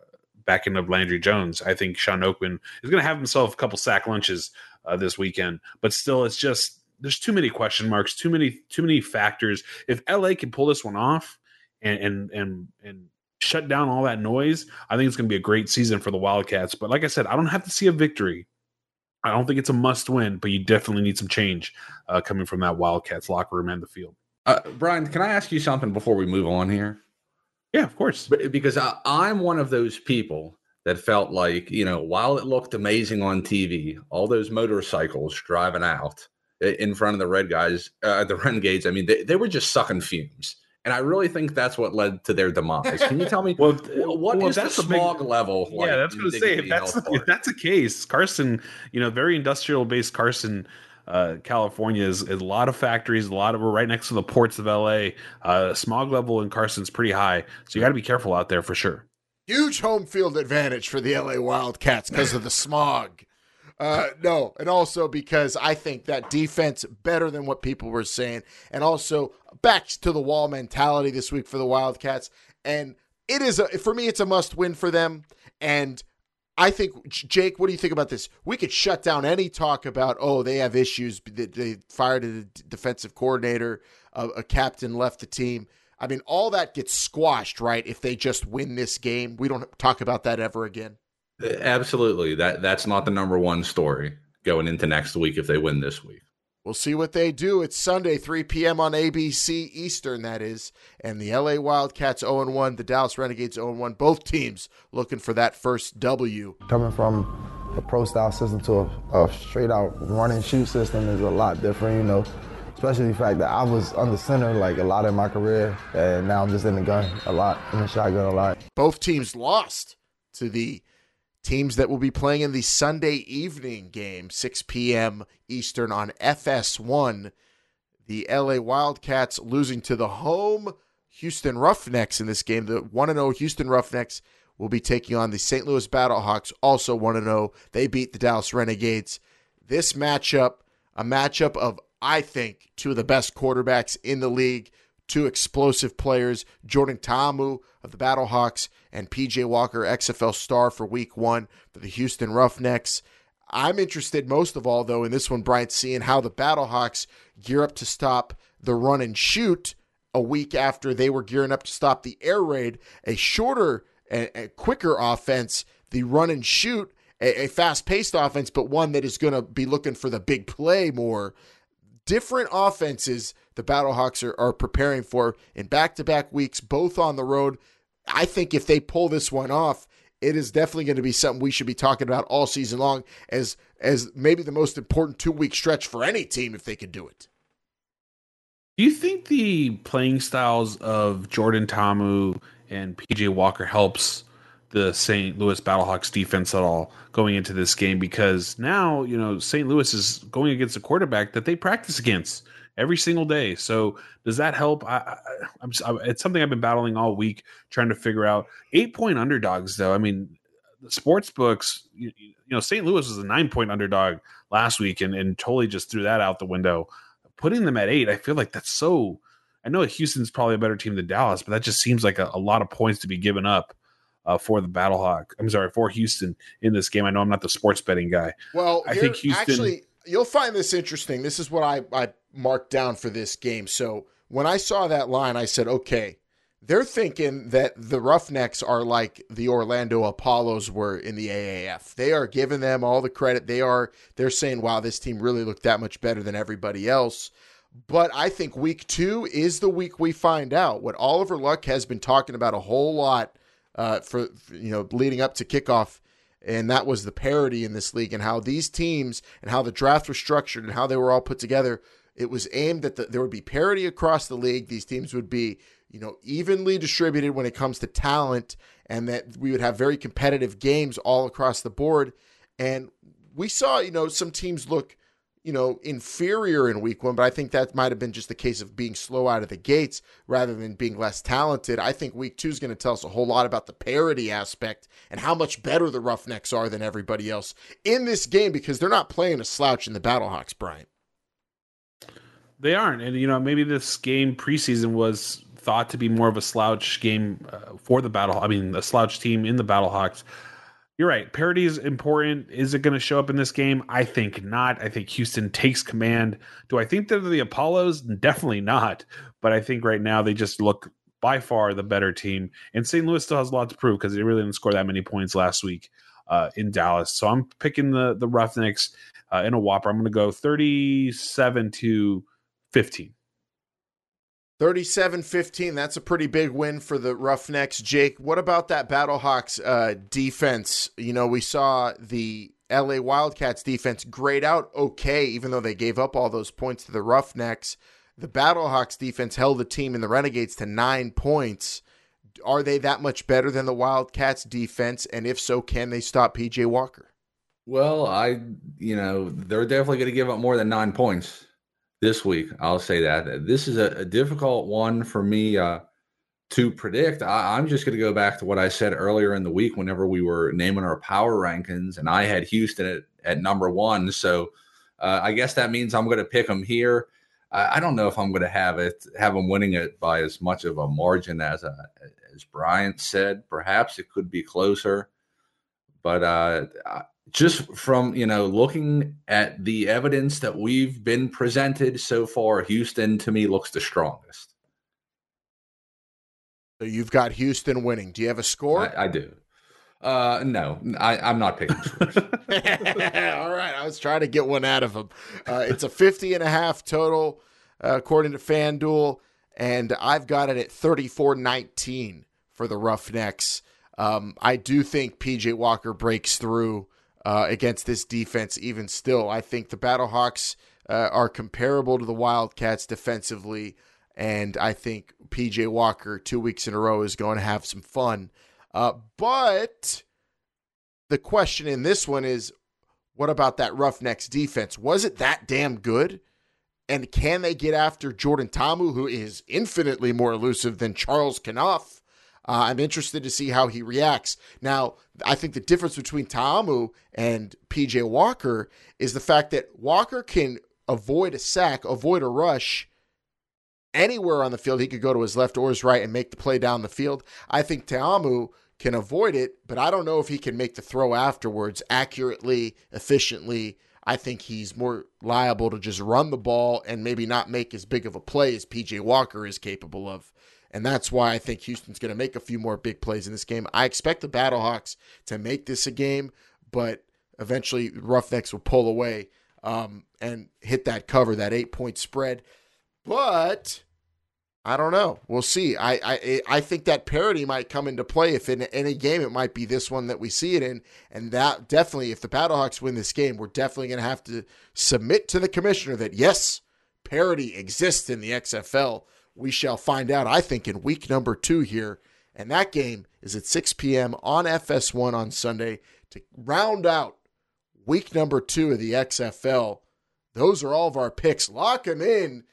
back in of Landry Jones. I think Sean Oakman is going to have himself a couple sack lunches uh, this weekend, but still, it's just there's too many question marks, too many too many factors. If LA can pull this one off and and and and shut down all that noise, I think it's going to be a great season for the Wildcats. But like I said, I don't have to see a victory. I don't think it's a must win, but you definitely need some change uh, coming from that Wildcats locker room and the field. Uh, Brian, can I ask you something before we move on here? Yeah, of course. Because I, I'm one of those people that felt like, you know, while it looked amazing on TV, all those motorcycles driving out in front of the red guys, uh, the [laughs] renegades, I mean, they, they were just sucking fumes. And I really think that's what led to their demise. Can you tell me [laughs] well, what well, is the smog big, level? Yeah, that's going to say if that's if that's the case, Carson, you know, very industrial based Carson uh, California is, is, a lot of factories, a lot of we're right next to the ports of LA. Uh, smog level in Carson's pretty high, so you got to be careful out there for sure. Huge home field advantage for the LA Wildcats because of the smog. Uh, no, and also because I think that defense better than what people were saying, and also back to the wall mentality this week for the Wildcats. And it is a, for me, it's a must win for them. And I think, Jake, what do you think about this? We could shut down any talk about, oh, they have issues. They fired a defensive coordinator, a, a captain left the team. I mean, all that gets squashed, right? If they just win this game, we don't talk about that ever again. Absolutely. That that's not the number one story going into next week if they win this week. We'll see what they do. It's Sunday, 3 p.m. on ABC Eastern, that is. And the LA Wildcats 0 1, the Dallas Renegades 0 1. Both teams looking for that first W. Coming from a pro style system to a, a straight out run and shoot system is a lot different, you know. Especially the fact that I was under center like a lot in my career, and now I'm just in the gun a lot, in the shotgun a lot. Both teams lost to the Teams that will be playing in the Sunday evening game, 6 p.m. Eastern on FS1. the LA Wildcats losing to the home Houston Roughnecks in this game. The 1 0 Houston Roughnecks will be taking on the St. Louis Battlehawks, also 1 0. They beat the Dallas Renegades. This matchup, a matchup of, I think, two of the best quarterbacks in the league, two explosive players, Jordan Ta'amu of the Battlehawks and PJ Walker, XFL star for week one for the Houston Roughnecks. I'm interested most of all, though, in this one, Bryant, seeing how the Battlehawks gear up to stop the run and shoot a week after they were gearing up to stop the air raid, a shorter and quicker offense, the run and shoot, a, fast paced offense, but one that is going to be looking for the big play more. Different offenses the Battlehawks are, are preparing for in back to back weeks, both on the road. I think if they pull this one off, it is definitely going to be something we should be talking about all season long as as maybe the most important two week stretch for any team if they could do it. Do you think the playing styles of Jordan Ta'amu and PJ Walker helps the St. Louis Battlehawks defense at all going into this game? Because now, you know, St. Louis is going against a quarterback that they practice against every single day. So does that help? I, am it's something I've been battling all week trying to figure out. Eight point underdogs, though. I mean, the sports books, you, you know, St. Louis was a nine point underdog last week and, and totally just threw that out the window putting them at eight, I feel like that's so. I know Houston's probably a better team than Dallas, but that just seems like a, a lot of points to be given up uh, for the Battlehawk. I'm sorry, for Houston in this game. I know I'm not the sports betting guy. Well, I here, think Houston. Actually, you'll find this interesting. This is what I, I marked down for this game. So when I saw that line, I said, okay, they're thinking that the Roughnecks are like the Orlando Apollos were in the AAF. They are giving them all the credit. They are they're saying, "Wow, this team really looked that much better than everybody else." But I think week 2 is the week we find out what Oliver Luck has been talking about a whole lot uh, for you know leading up to kickoff and that was the parity in this league and how these teams and how the draft was structured and how they were all put together. It was aimed that the, there would be parity across the league. These teams would be you know, evenly distributed when it comes to talent and that we would have very competitive games all across the board. And we saw, you know, some teams look, you know, inferior in week one, but I think that might have been just the case of being slow out of the gates rather than being less talented. I think week two is going to tell us a whole lot about the parity aspect and how much better the Roughnecks are than everybody else in this game because they're not playing a slouch in the Battlehawks, Brian. They aren't. And, you know, maybe this game preseason was thought to be more of a slouch game uh, for the battle. I mean, a slouch team in the Battlehawks. You're right. Parity is important. Is it going to show up in this game? I think not. I think Houston takes command. Do I think they're the Apollos? Definitely not. But I think right now they just look by far the better team. And St. Louis still has a lot to prove because they really didn't score that many points last week uh, in Dallas. So I'm picking the the Roughnecks uh, in a whopper. I'm going to go 37 to 15. 37 15. That's a pretty big win for the Roughnecks. Jake, what about that Battlehawks uh, defense? You know, we saw the LA Wildcats defense grade out okay, even though they gave up all those points to the Roughnecks. The Battlehawks defense held the team in the Renegades to nine points. Are they that much better than the Wildcats defense? And if so, can they stop PJ Walker? Well, I, you know, they're definitely going to give up more than nine points this week. I'll say that this is a, a difficult one for me uh, to predict. I, am just going to go back to what I said earlier in the week whenever we were naming our power rankings, and I had Houston at, at number one. So uh, I guess that means I'm going to pick them here. I, I don't know if I'm going to have it have them winning it by as much of a margin as a, uh, as Bryant said. Perhaps it could be closer, but uh, just from you know looking at the evidence that we've been presented so far houston to me looks the strongest. So you've got houston winning. Do you have a score? I, I do. Uh no. I, i'm not picking [laughs] scores. all right. I was trying to get one out of him uh, it's a 50 and a half total uh, according to fanduel and i've got it at 34-19 for the roughnecks. Um, i do think pj walker breaks through uh, against this defense, even still. I think the Battlehawks uh, are comparable to the Wildcats defensively, and I think PJ Walker, two weeks in a row, is going to have some fun. Uh, but the question in this one is what about that Roughnecks defense? Was it that damn good? And can they get after Jordan Ta'amu, who is infinitely more elusive than Charles Kanoff? Uh, I'm interested to see how he reacts. Now, I think the difference between Ta'amu and PJ Walker is the fact that Walker can avoid a sack, avoid a rush anywhere on the field. He could go to his left or his right and make the play down the field. I think Ta'amu can avoid it, but I don't know if he can make the throw afterwards accurately, efficiently. I think he's more liable to just run the ball and maybe not make as big of a play as PJ Walker is capable of. And that's why I think Houston's going to make a few more big plays in this game. I expect the Battlehawks to make this a game, but eventually Roughnecks will pull away um, and hit that cover, that eight point spread. But I don't know. We'll see. I, I I think that parity might come into play if in any game it might be this one that we see it in, and that definitely if the Battlehawks win this game, we're definitely going to have to submit to the commissioner that yes, parity exists in the XFL we shall find out, I think, in week number two here. And that game is at 6 p.m. on FS1 on Sunday to round out week number two of the XFL. Those are all of our picks. Lock them in.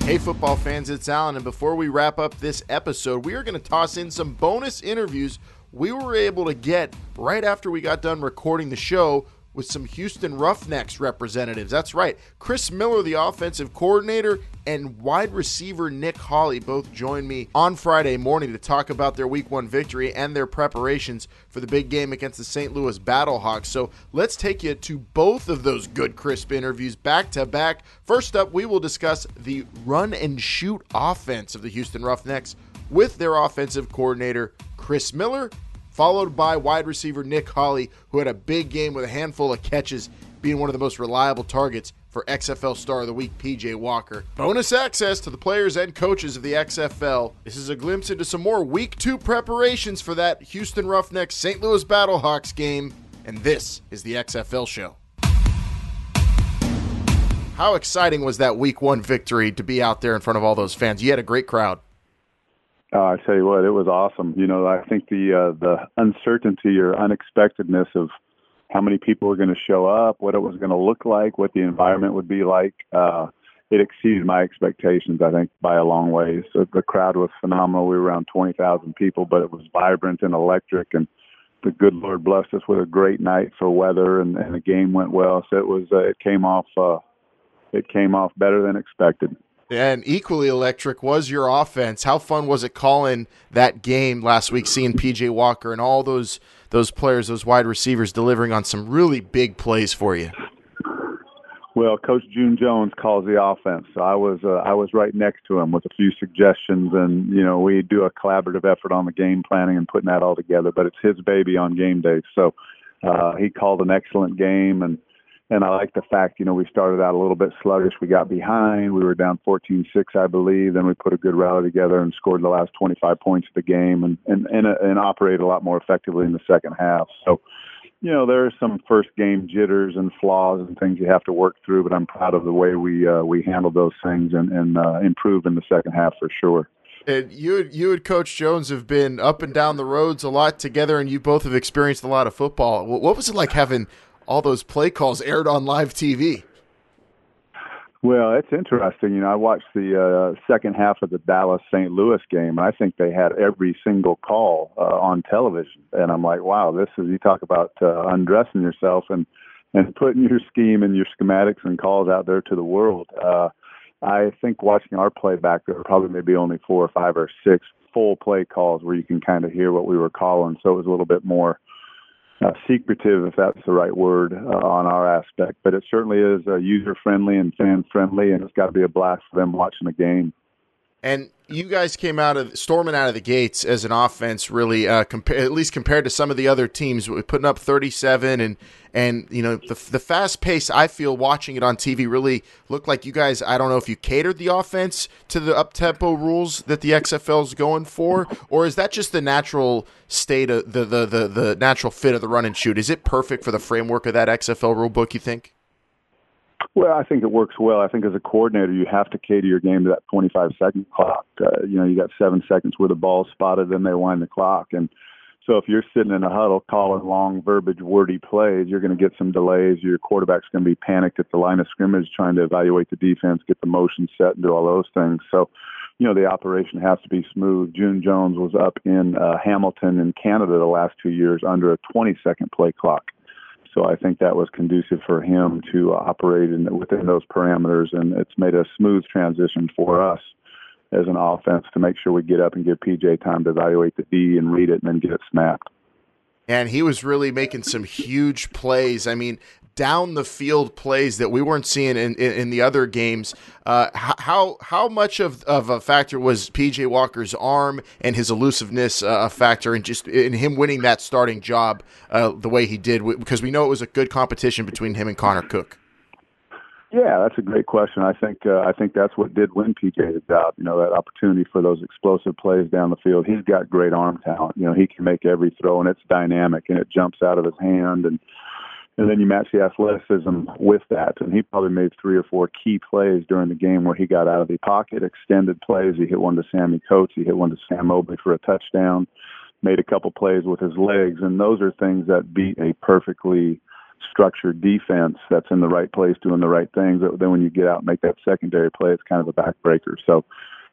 Hey, football fans, it's Alan. And before we wrap up this episode, we are going to toss in some bonus interviews we were able to get right after we got done recording the show with some Houston Roughnecks representatives. That's right. Chris Miller, the offensive coordinator, and wide receiver Nick Holley both joined me on Friday morning to talk about their week one victory and their preparations for the big game against the St. Louis Battlehawks. So let's take you to both of those good, crisp interviews back to back. First up, we will discuss the run and shoot offense of the Houston Roughnecks with their offensive coordinator, Chris Miller, followed by wide receiver Nick Holley, who had a big game with a handful of catches, being one of the most reliable targets for XFL Star of the Week, PJ Walker. Bonus access to the players and coaches of the XFL. This is a glimpse into some more Week 2 preparations for that Houston Roughnecks St. Louis Battlehawks game, and this is the XFL Show. How exciting was that Week 1 victory to be out there in front of all those fans? You had a great crowd. Oh, I tell you what, it was awesome. You know, I think the uh, the uncertainty or unexpectedness of how many people were going to show up, what it was going to look like, what the environment would be like, uh, it exceeded my expectations. I think by a long way. So the crowd was phenomenal. We were around twenty thousand people, but it was vibrant and electric, and the good Lord blessed us with a great night for weather, and, and the game went well. So it was uh, it came off uh, it came off better than expected. And equally electric was your offense. How fun was it calling that game last week, seeing PJ Walker and all those those players, those wide receivers delivering on some really big plays for you? Well, Coach June Jones calls the offense. So I was uh, I was right next to him with a few suggestions, and you know we do a collaborative effort on the game planning and putting that all together. But it's his baby on game day, so uh, he called an excellent game, and and I like the fact, you know, we started out a little bit sluggish. We got behind. We were down 14-6, I believe. Then we put a good rally together and scored the last 25 points of the game and and and, and operated a lot more effectively in the second half. So, you know, there are some first game jitters and flaws and things you have to work through, but I'm proud of the way we uh, we handled those things and and uh, improved in the second half for sure. And you, you and Coach Jones have been up and down the roads a lot together, and you both have experienced a lot of football. What was it like having all those play calls aired on live TV. Well, it's interesting. You know, I watched the uh, second half of the Dallas St. Louis game, and I think they had every single call uh, on television. And I'm like, wow, this is you talk about uh, undressing yourself and and putting your scheme and your schematics and calls out there to the world. Uh, I think watching our playback, there were probably maybe only four or five or six full play calls where you can kind of hear what we were calling. So it was a little bit more uh, secretive, if that's the right word, uh, on our aspect. But it certainly is uh, user friendly and fan friendly, and it's got to be a blast for them watching the game. And you guys came out of storming out of the gates as an offense, really, uh, compa- at least compared to some of the other teams, putting up 37 and and you know the the fast pace. I feel watching it on TV really looked like you guys. I don't know if you catered the offense to the up tempo rules that the XFL is going for, or is that just the natural state of the the the, the natural fit of the run and shoot? Is it perfect for the framework of that XFL rule book? You think? Well, I think it works well. I think as a coordinator, you have to cater your game to that 25 second clock. Uh, you know, you got seven seconds where the ball's spotted, then they wind the clock, and So if you're sitting in a huddle calling long verbiage, wordy plays, you're going to get some delays. Your quarterback's going to be panicked at the line of scrimmage, trying to evaluate the defense, get the motion set, and do all those things. So, you know, the operation has to be smooth. June Jones was up in uh, Hamilton in Canada the last two years under a 20 second play clock. So I think that was conducive for him to operate in, within those parameters, and it's made a smooth transition for us as an offense to make sure we get up and give PJ time to evaluate the D and read it and then get it snapped. And he was really making some huge plays. I mean, down the field plays that we weren't seeing in, in, in the other games. Uh, how how much of, of a factor was PJ Walker's arm and his elusiveness uh, a factor in just in him winning that starting job uh, the way he did? Because we know it was a good competition between him and Connor Cook. Yeah, that's a great question. I think uh, I think that's what did win PJ the job. You know, that opportunity for those explosive plays down the field. He's got great arm talent. You know, he can make every throw, and it's dynamic, and it jumps out of his hand, and and then you match the athleticism with that. And he probably made three or four key plays during the game where he got out of the pocket, extended plays. He hit one to Sammie Coates. He hit one to Sam Mobley for a touchdown. Made a couple plays with his legs, and those are things that beat a perfectly structured defense that's in the right place doing the right things. Then when you get out and make that secondary play, it's kind of a backbreaker. So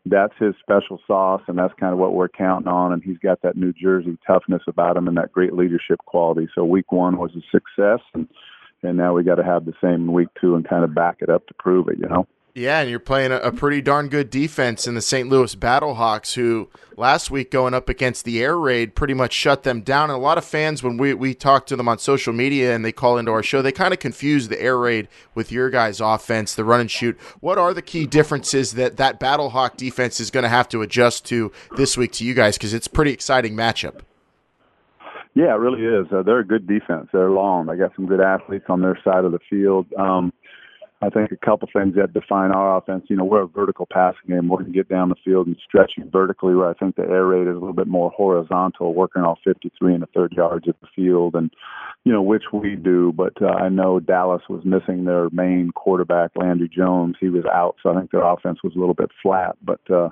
that's his special sauce, and that's kind of what we're counting on. And he's got that New Jersey toughness about him and that great leadership quality. So week one was a success, and and now we got to have the same in week two and kind of back it up to prove it. You know. Yeah, and you're playing a, a, pretty darn good defense in the St. Louis Battlehawks, who last week going up against the air raid pretty much shut them down. And a lot of fans, when we, we talk to them on social media and they call into our show, they kind of confuse the air raid with your guys' offense, the run and shoot. What are the key differences that that Battlehawk defense is going to have to adjust to this week to you guys? Because it's pretty exciting matchup. Yeah, it really is. Uh, they're a good defense. They're long. They got some good athletes on their side of the field. Um, I think a couple things that define our offense. You know, we're a vertical passing game. We're going to get down the field and stretch you vertically. Where I think the air raid is a little bit more horizontal, working off 53 and a third yards of the field, and you know which we do. But uh, I know Dallas was missing their main quarterback, Landry Jones. He was out, so I think their offense was a little bit flat. But uh,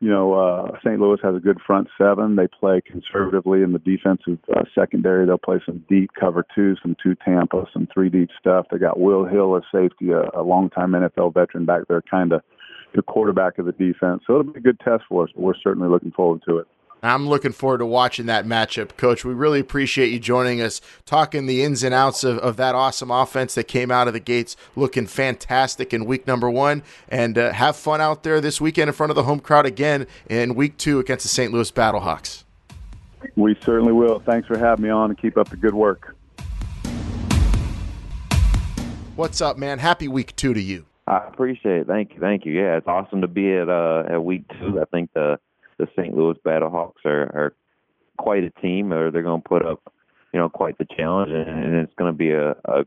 you know, uh, St. Louis has a good front seven. They play conservatively in the defensive uh, secondary. They'll play some deep cover two, some two Tampa, some three deep stuff. They got Will Hill as safety, a, a longtime NFL veteran back there, kind of the quarterback of the defense. So it'll be a good test for us, but we're certainly looking forward to it. I'm looking forward to watching that matchup, Coach. We really appreciate you joining us, talking the ins and outs of, of that awesome offense that came out of the gates looking fantastic in week number one. And uh, have fun out there this weekend in front of the home crowd again in week two against the St. Louis Battlehawks. We certainly will. Thanks for having me on and keep up the good work. What's up, man? Happy week two to you. I appreciate it. Thank you. Thank you. Yeah, it's awesome to be at uh, at week two. I think the the St. Louis Battlehawks are, are quite a team, or they're going to put up, you know, quite the challenge, and, and it's going to be a, a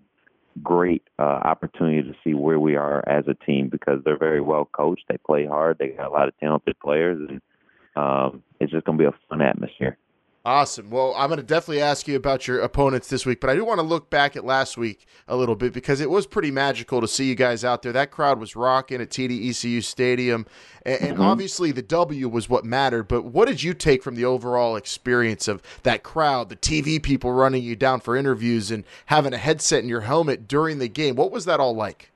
great uh, opportunity to see where we are as a team because they're very well coached. They play hard. They got a lot of talented players, and um, it's just going to be a fun atmosphere. Awesome. Well, I'm going to definitely ask you about your opponents this week, but I do want to look back at last week a little bit because it was pretty magical to see you guys out there. That crowd was rocking at TDECU Stadium, and, and mm-hmm. obviously the W was what mattered. But what did you take from the overall experience of that crowd, the TV people running you down for interviews, and having a headset in your helmet during the game? What was that all like?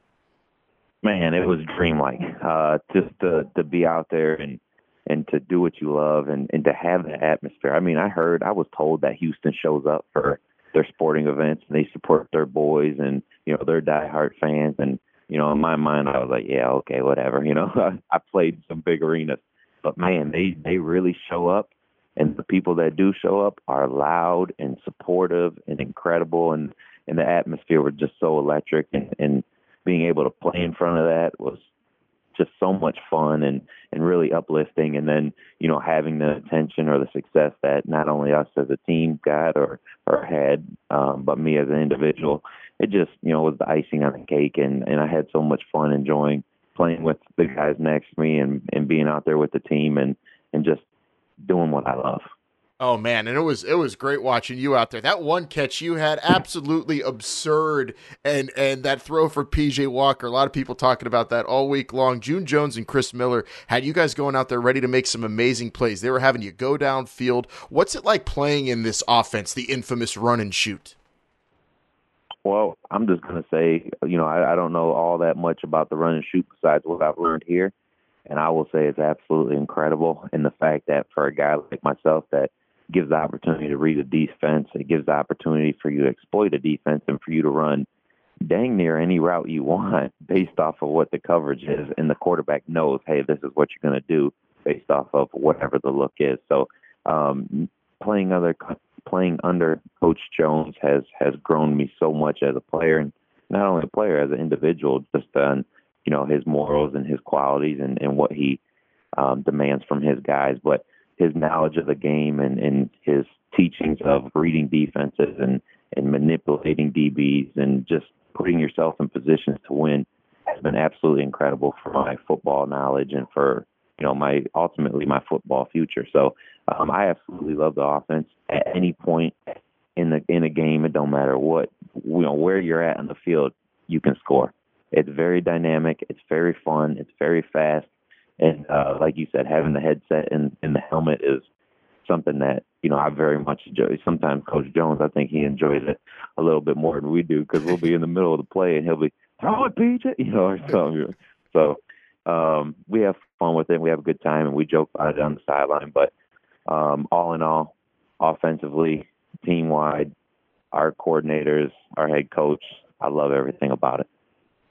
Man, it was dreamlike. Uh, just to to be out there and and to do what you love and, and to have that atmosphere. I mean, I heard, I was told that Houston shows up for their sporting events and they support their boys and, you know, they're diehard fans. And, you know, in my mind, I was like, yeah, okay, whatever. You know, [laughs] I played some big arenas, but man, they, they really show up. And the people that do show up are loud and supportive and incredible. And, and the atmosphere was just so electric. And, and being able to play in front of that was just so much fun and and really uplifting. And then you know having the attention or the success that not only us as a team got or or had um but me as an individual it just you know was the icing on the cake. And and I had so much fun enjoying playing with the guys next to me and and being out there with the team and and just doing what I love Oh man, and it was it was great watching you out there. That one catch you had absolutely absurd, and and that throw for PJ Walker. A lot of people talking about that all week long. June Jones and Chris Miller had you guys going out there ready to make some amazing plays. They were having you go downfield. What's it like playing in this offense, the infamous run and shoot? Well, I'm just gonna say, you know, I, I don't know all that much about the run and shoot besides what I've learned here, and I will say it's absolutely incredible. And the fact that for a guy like myself that gives the opportunity to read a defense. It gives the opportunity for you to exploit a defense and for you to run dang near any route you want [laughs] based off of what the coverage is. And the quarterback knows, hey, this is what you're going to do based off of whatever the look is. So um, playing other playing under Coach Jones has has grown me so much as a player, and not only a player as an individual, just on you know his morals and his qualities and and what he um, demands from his guys, but his knowledge of the game and, and his teachings of reading defenses and, and manipulating DBs and just putting yourself in positions to win has been absolutely incredible for my football knowledge and for you know my ultimately my football future. So um, I absolutely love the offense. At any point in the in a game, it don't matter what you know where you're at on the field, you can score. It's very dynamic. It's very fun. It's very fast. And uh, like you said, having the headset and, and the helmet is something that you know I very much enjoy. Sometimes Coach Jones, I think he enjoys it a little bit more than we do because we'll be in the middle of the play and he'll be throw it, PJ, [laughs] you know, or something. So um, we have fun with it. We have a good time and we joke about it on the sideline. But um, all in all, offensively, team wide, our coordinators, our head coach, I love everything about it.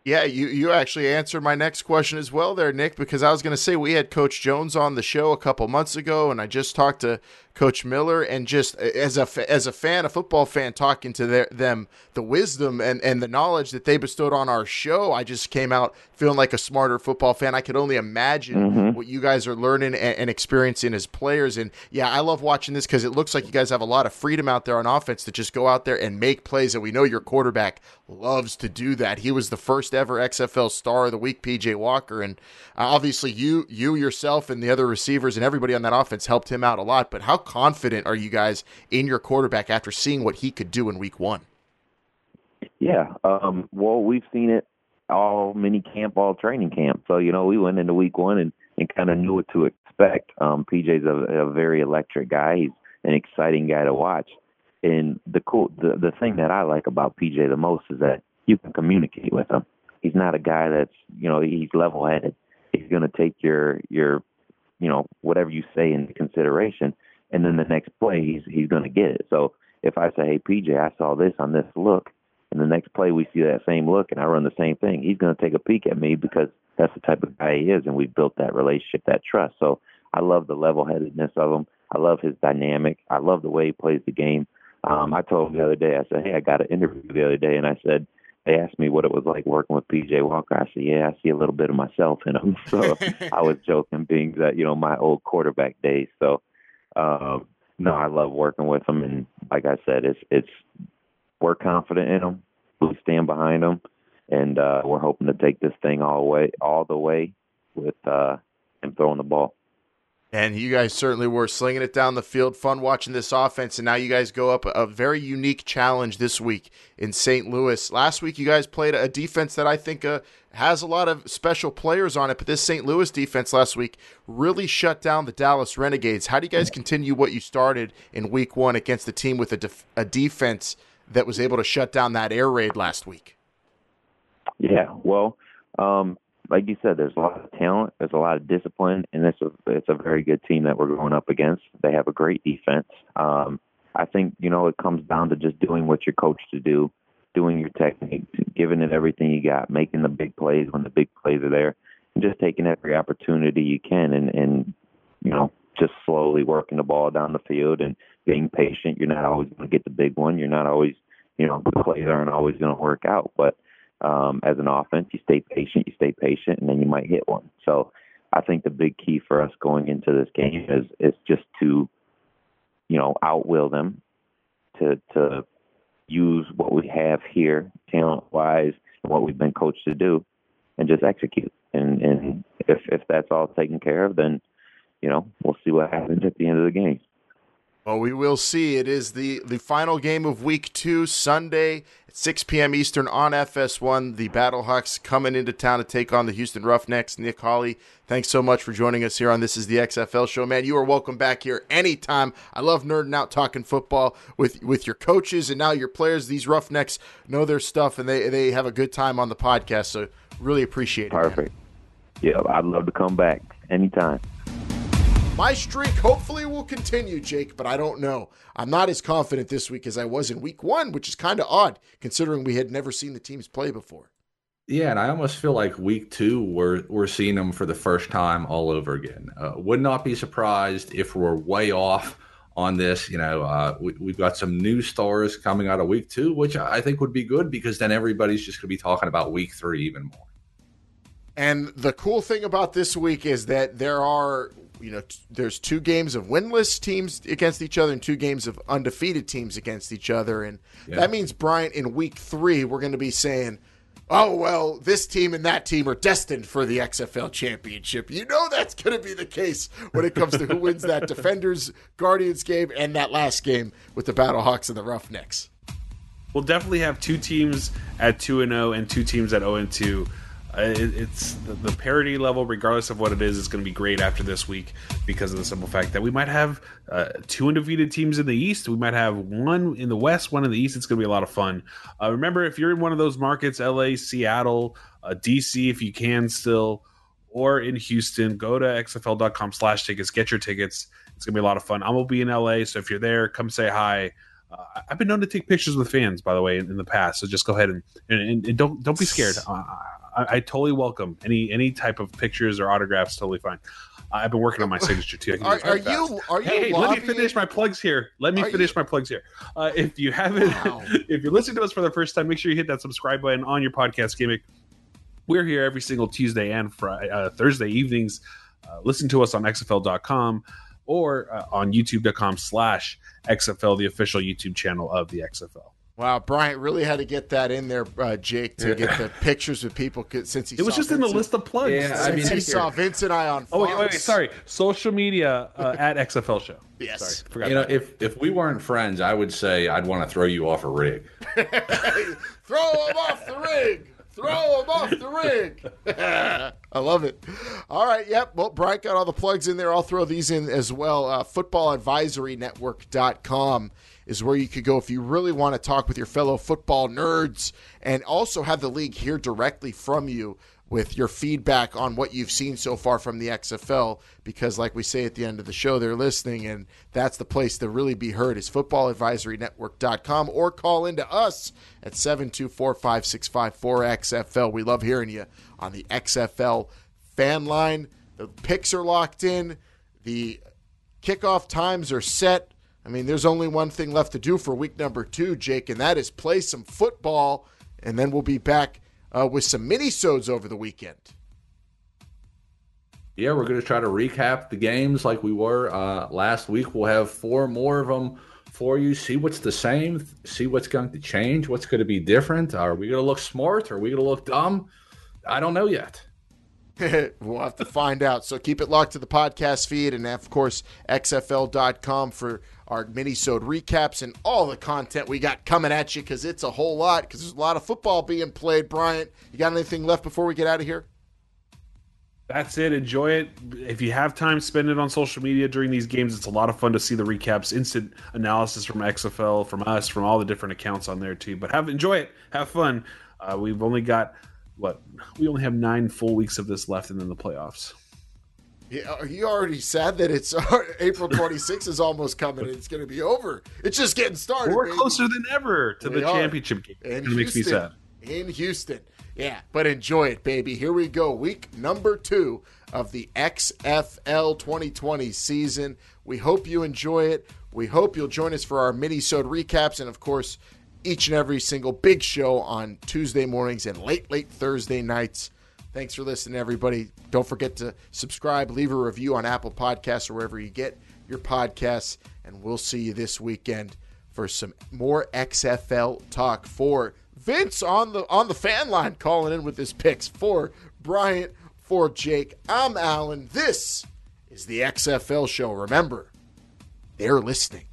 Yeah, you, you actually answered my next question as well there, Nick, because I was going to say we had Coach Jones on the show a couple months ago, and I just talked to Coach Miller, and just as a as a fan, a football fan, talking to their, them, the wisdom and, and the knowledge that they bestowed on our show, I just came out feeling like a smarter football fan. I could only imagine mm-hmm. what you guys are learning and, and, experiencing as players. And yeah, I love watching this because it looks like you guys have a lot of freedom out there on offense to just go out there and make plays. And we know your quarterback loves to do that. He was the first ever XFL Star of the Week, PJ Walker, and uh, obviously you you yourself and the other receivers and everybody on that offense helped him out a lot. But how confident are you guys in your quarterback after seeing what he could do in week one? Yeah, um, well, we've seen it all mini camp, all training camp. So you know, we went into week one and, and kind of knew what to expect. Um, PJ's a, a very electric guy. He's an exciting guy to watch. And the cool, the the thing that I like about PJ the most is that you can communicate with him. He's not a guy that's you know he's level headed. He's going to take your your you know whatever you say into consideration and then the next play he's he's going to get it. So if I say, "Hey PJ, I saw this on this look," and the next play we see that same look and I run the same thing, he's going to take a peek at me because that's the type of guy he is, and we've built that relationship, that trust. So I love the level-headedness of him. I love his dynamic. I love the way he plays the game. Um, I told him the other day, I said, "Hey, I got an interview the other day," and I said, they asked me what it was like working with PJ Walker. I said, "Yeah, I see a little bit of myself in him." [laughs] So I was joking, being that you know my old quarterback days. So um, no, I love working with them, and like I said, it's it's we're confident in them. We stand behind them, and uh, we're hoping to take this thing all the way all the way with uh, him throwing the ball. And you guys certainly were slinging it down the field. Fun watching this offense. And now you guys go up a very unique challenge this week in St. Louis. Last week, you guys played a defense that I think uh, has a lot of special players on it. But this St. Louis defense last week really shut down the Dallas Renegades. How do you guys continue what you started in week one against the team with a, def- a defense that was able to shut down that air raid last week? Yeah, well, um, like you said, there's a lot of talent, there's a lot of discipline, and it's a it's a very good team that we're going up against. They have a great defense. Um, I think you know it comes down to just doing what you're coached to do, doing your technique, giving it everything you got, making the big plays when the big plays are there, and just taking every opportunity you can, and and you know just slowly working the ball down the field and being patient. You're not always going to get the big one. You're not always you know the plays aren't always going to work out, but um, as an offense. You stay patient, you stay patient, and then you might hit one. So I think the big key for us going into this game is is just to, you know, outwill them, to to use what we have here, talent wise, and what we've been coached to do, and just execute. And and if if that's all taken care of, then you know we'll see what happens at the end of the game. Well, we will see. It is the the final game of week two, Sunday at 6 p.m. Eastern on FS1. The Battlehawks coming into town to take on the Houston Roughnecks. Nick Holley, thanks so much for joining us here on This Is the XFL Show, man. You are welcome back here anytime. I love nerding out talking football with with your coaches and now your players. These Roughnecks know their stuff and they they have a good time on the podcast. So really appreciate it. Perfect. Yeah, I'd love to come back anytime. My streak hopefully will continue, Jake, but I don't know. I'm not as confident this week as I was in week one, which is kind of odd considering we had never seen the teams play before. Yeah, and I almost feel like week two we're we're seeing them for the first time all over again. Uh, would not be surprised if we're way off on this. You know, uh, we, we've got some new stars coming out of week two, which I think would be good because then everybody's just going to be talking about week three even more. And the cool thing about this week is that there are, you know, t- there's two games of winless teams against each other and two games of undefeated teams against each other. And Yeah. that means, Bryant, in week three, we're going to be saying, oh, well, this team and that team are destined for the XFL championship. You know that's going to be the case when it comes to who wins that Defenders Guardians game and that last game with the Battlehawks and the Roughnecks. We'll definitely have two teams at two and zero and two teams at zero and two. It, it's the, the parity level, regardless of what it is, is going to be great after this week because of the simple fact that we might have uh, two undefeated teams in the East. We might have one in the West, one in the East. It's going to be a lot of fun. Uh, remember, if you're in one of those markets, LA, Seattle, uh, DC, if you can still, or in Houston, go to xfl.com slash tickets, get your tickets. It's going to be a lot of fun. I'm going to be in LA, so if you're there, come say hi. Uh, I've been known to take pictures with fans, by the way, in, in the past. So just go ahead and and, and don't don't be scared. [laughs] Uh, I, I totally welcome any any type of pictures or autographs. Totally fine. I've been working on my [laughs] signature too. Are, are you are you Hey, hey, let me finish my plugs here. Let me Are finish my plugs here. Uh, if you haven't, [laughs] if you're listening to us for the first time, make sure you hit that subscribe button on your podcast gimmick. We're here every single Tuesday and Friday, uh, Thursday evenings. Uh, listen to us on XFL.com or uh, on YouTube.com slash XFL, the official YouTube channel of the XFL. Wow, Bryant really had to get that in there, uh, Jake, to get the [laughs] pictures of people since he It was saw just in the list of plugs. Yeah, I mean, he saw Vince and I on. Oh wait, wait, wait, sorry. Social media uh, at XFL Show. Yes. Sorry, forgot. You know, if if we weren't friends, I would say I'd want to throw you off a rig. [laughs] Throw him off the rig. Throw him off the rig. [laughs] I love it. All right. Yep. Well, Bryant got all the plugs in there. I'll throw these in as well. Uh, footballadvisorynetwork.com is where you could go if you really want to talk with your fellow football nerds and also have the league hear directly from you with your feedback on what you've seen so far from the XFL because like we say at the end of the show they're listening and that's the place to really be heard is footballadvisorynetwork.com or call into us at 724-565-4XFL. We love hearing you on the XFL fan line. The picks are locked in. The kickoff times are set. I mean, there's only one thing left to do for week number two, Jake, and that is play some football, and then we'll be back uh, with some mini-sodes over the weekend. Yeah, we're going to try to recap the games like we were uh, last week. We'll have four more of them for you. See what's the same. See what's going to change. What's going to be different. Are we going to look smart? Are we going to look dumb? I don't know yet. [laughs] we'll have to find out. So keep it locked to the podcast feed and, of course, XFL.com for our mini-sode recaps and all the content we got coming at you because it's a whole lot because there's a lot of football being played. Bryant, you got anything left before we get out of here? That's it. Enjoy it. If you have time, spend it on social media during these games. It's a lot of fun to see the recaps, instant analysis from XFL, from us, from all the different accounts on there too. But have enjoy it. Have fun. Uh, we've only got what we only have nine full weeks of this left, and then the playoffs. Yeah, uh, are you already said that it's [laughs] uh, April 26th is almost coming and it's going to be over? It's just getting started. We're baby. closer than ever to We the are. championship game. In It makes me Houston. sad. In Houston. Yeah, but enjoy it, baby. Here we go. Week number two of the XFL 2020 season. We hope you enjoy it. We hope you'll join us for our mini-sode recaps and, of course, each and every single big show on Tuesday mornings and late, late Thursday nights. Thanks for listening, everybody. Don't forget to subscribe, leave a review on Apple Podcasts or wherever you get your podcasts, and we'll see you this weekend for some more XFL talk. For Vince on the on the fan line calling in with his picks. For Bryant, for Jake, I'm Alan. This is the XFL show. Remember, they're listening.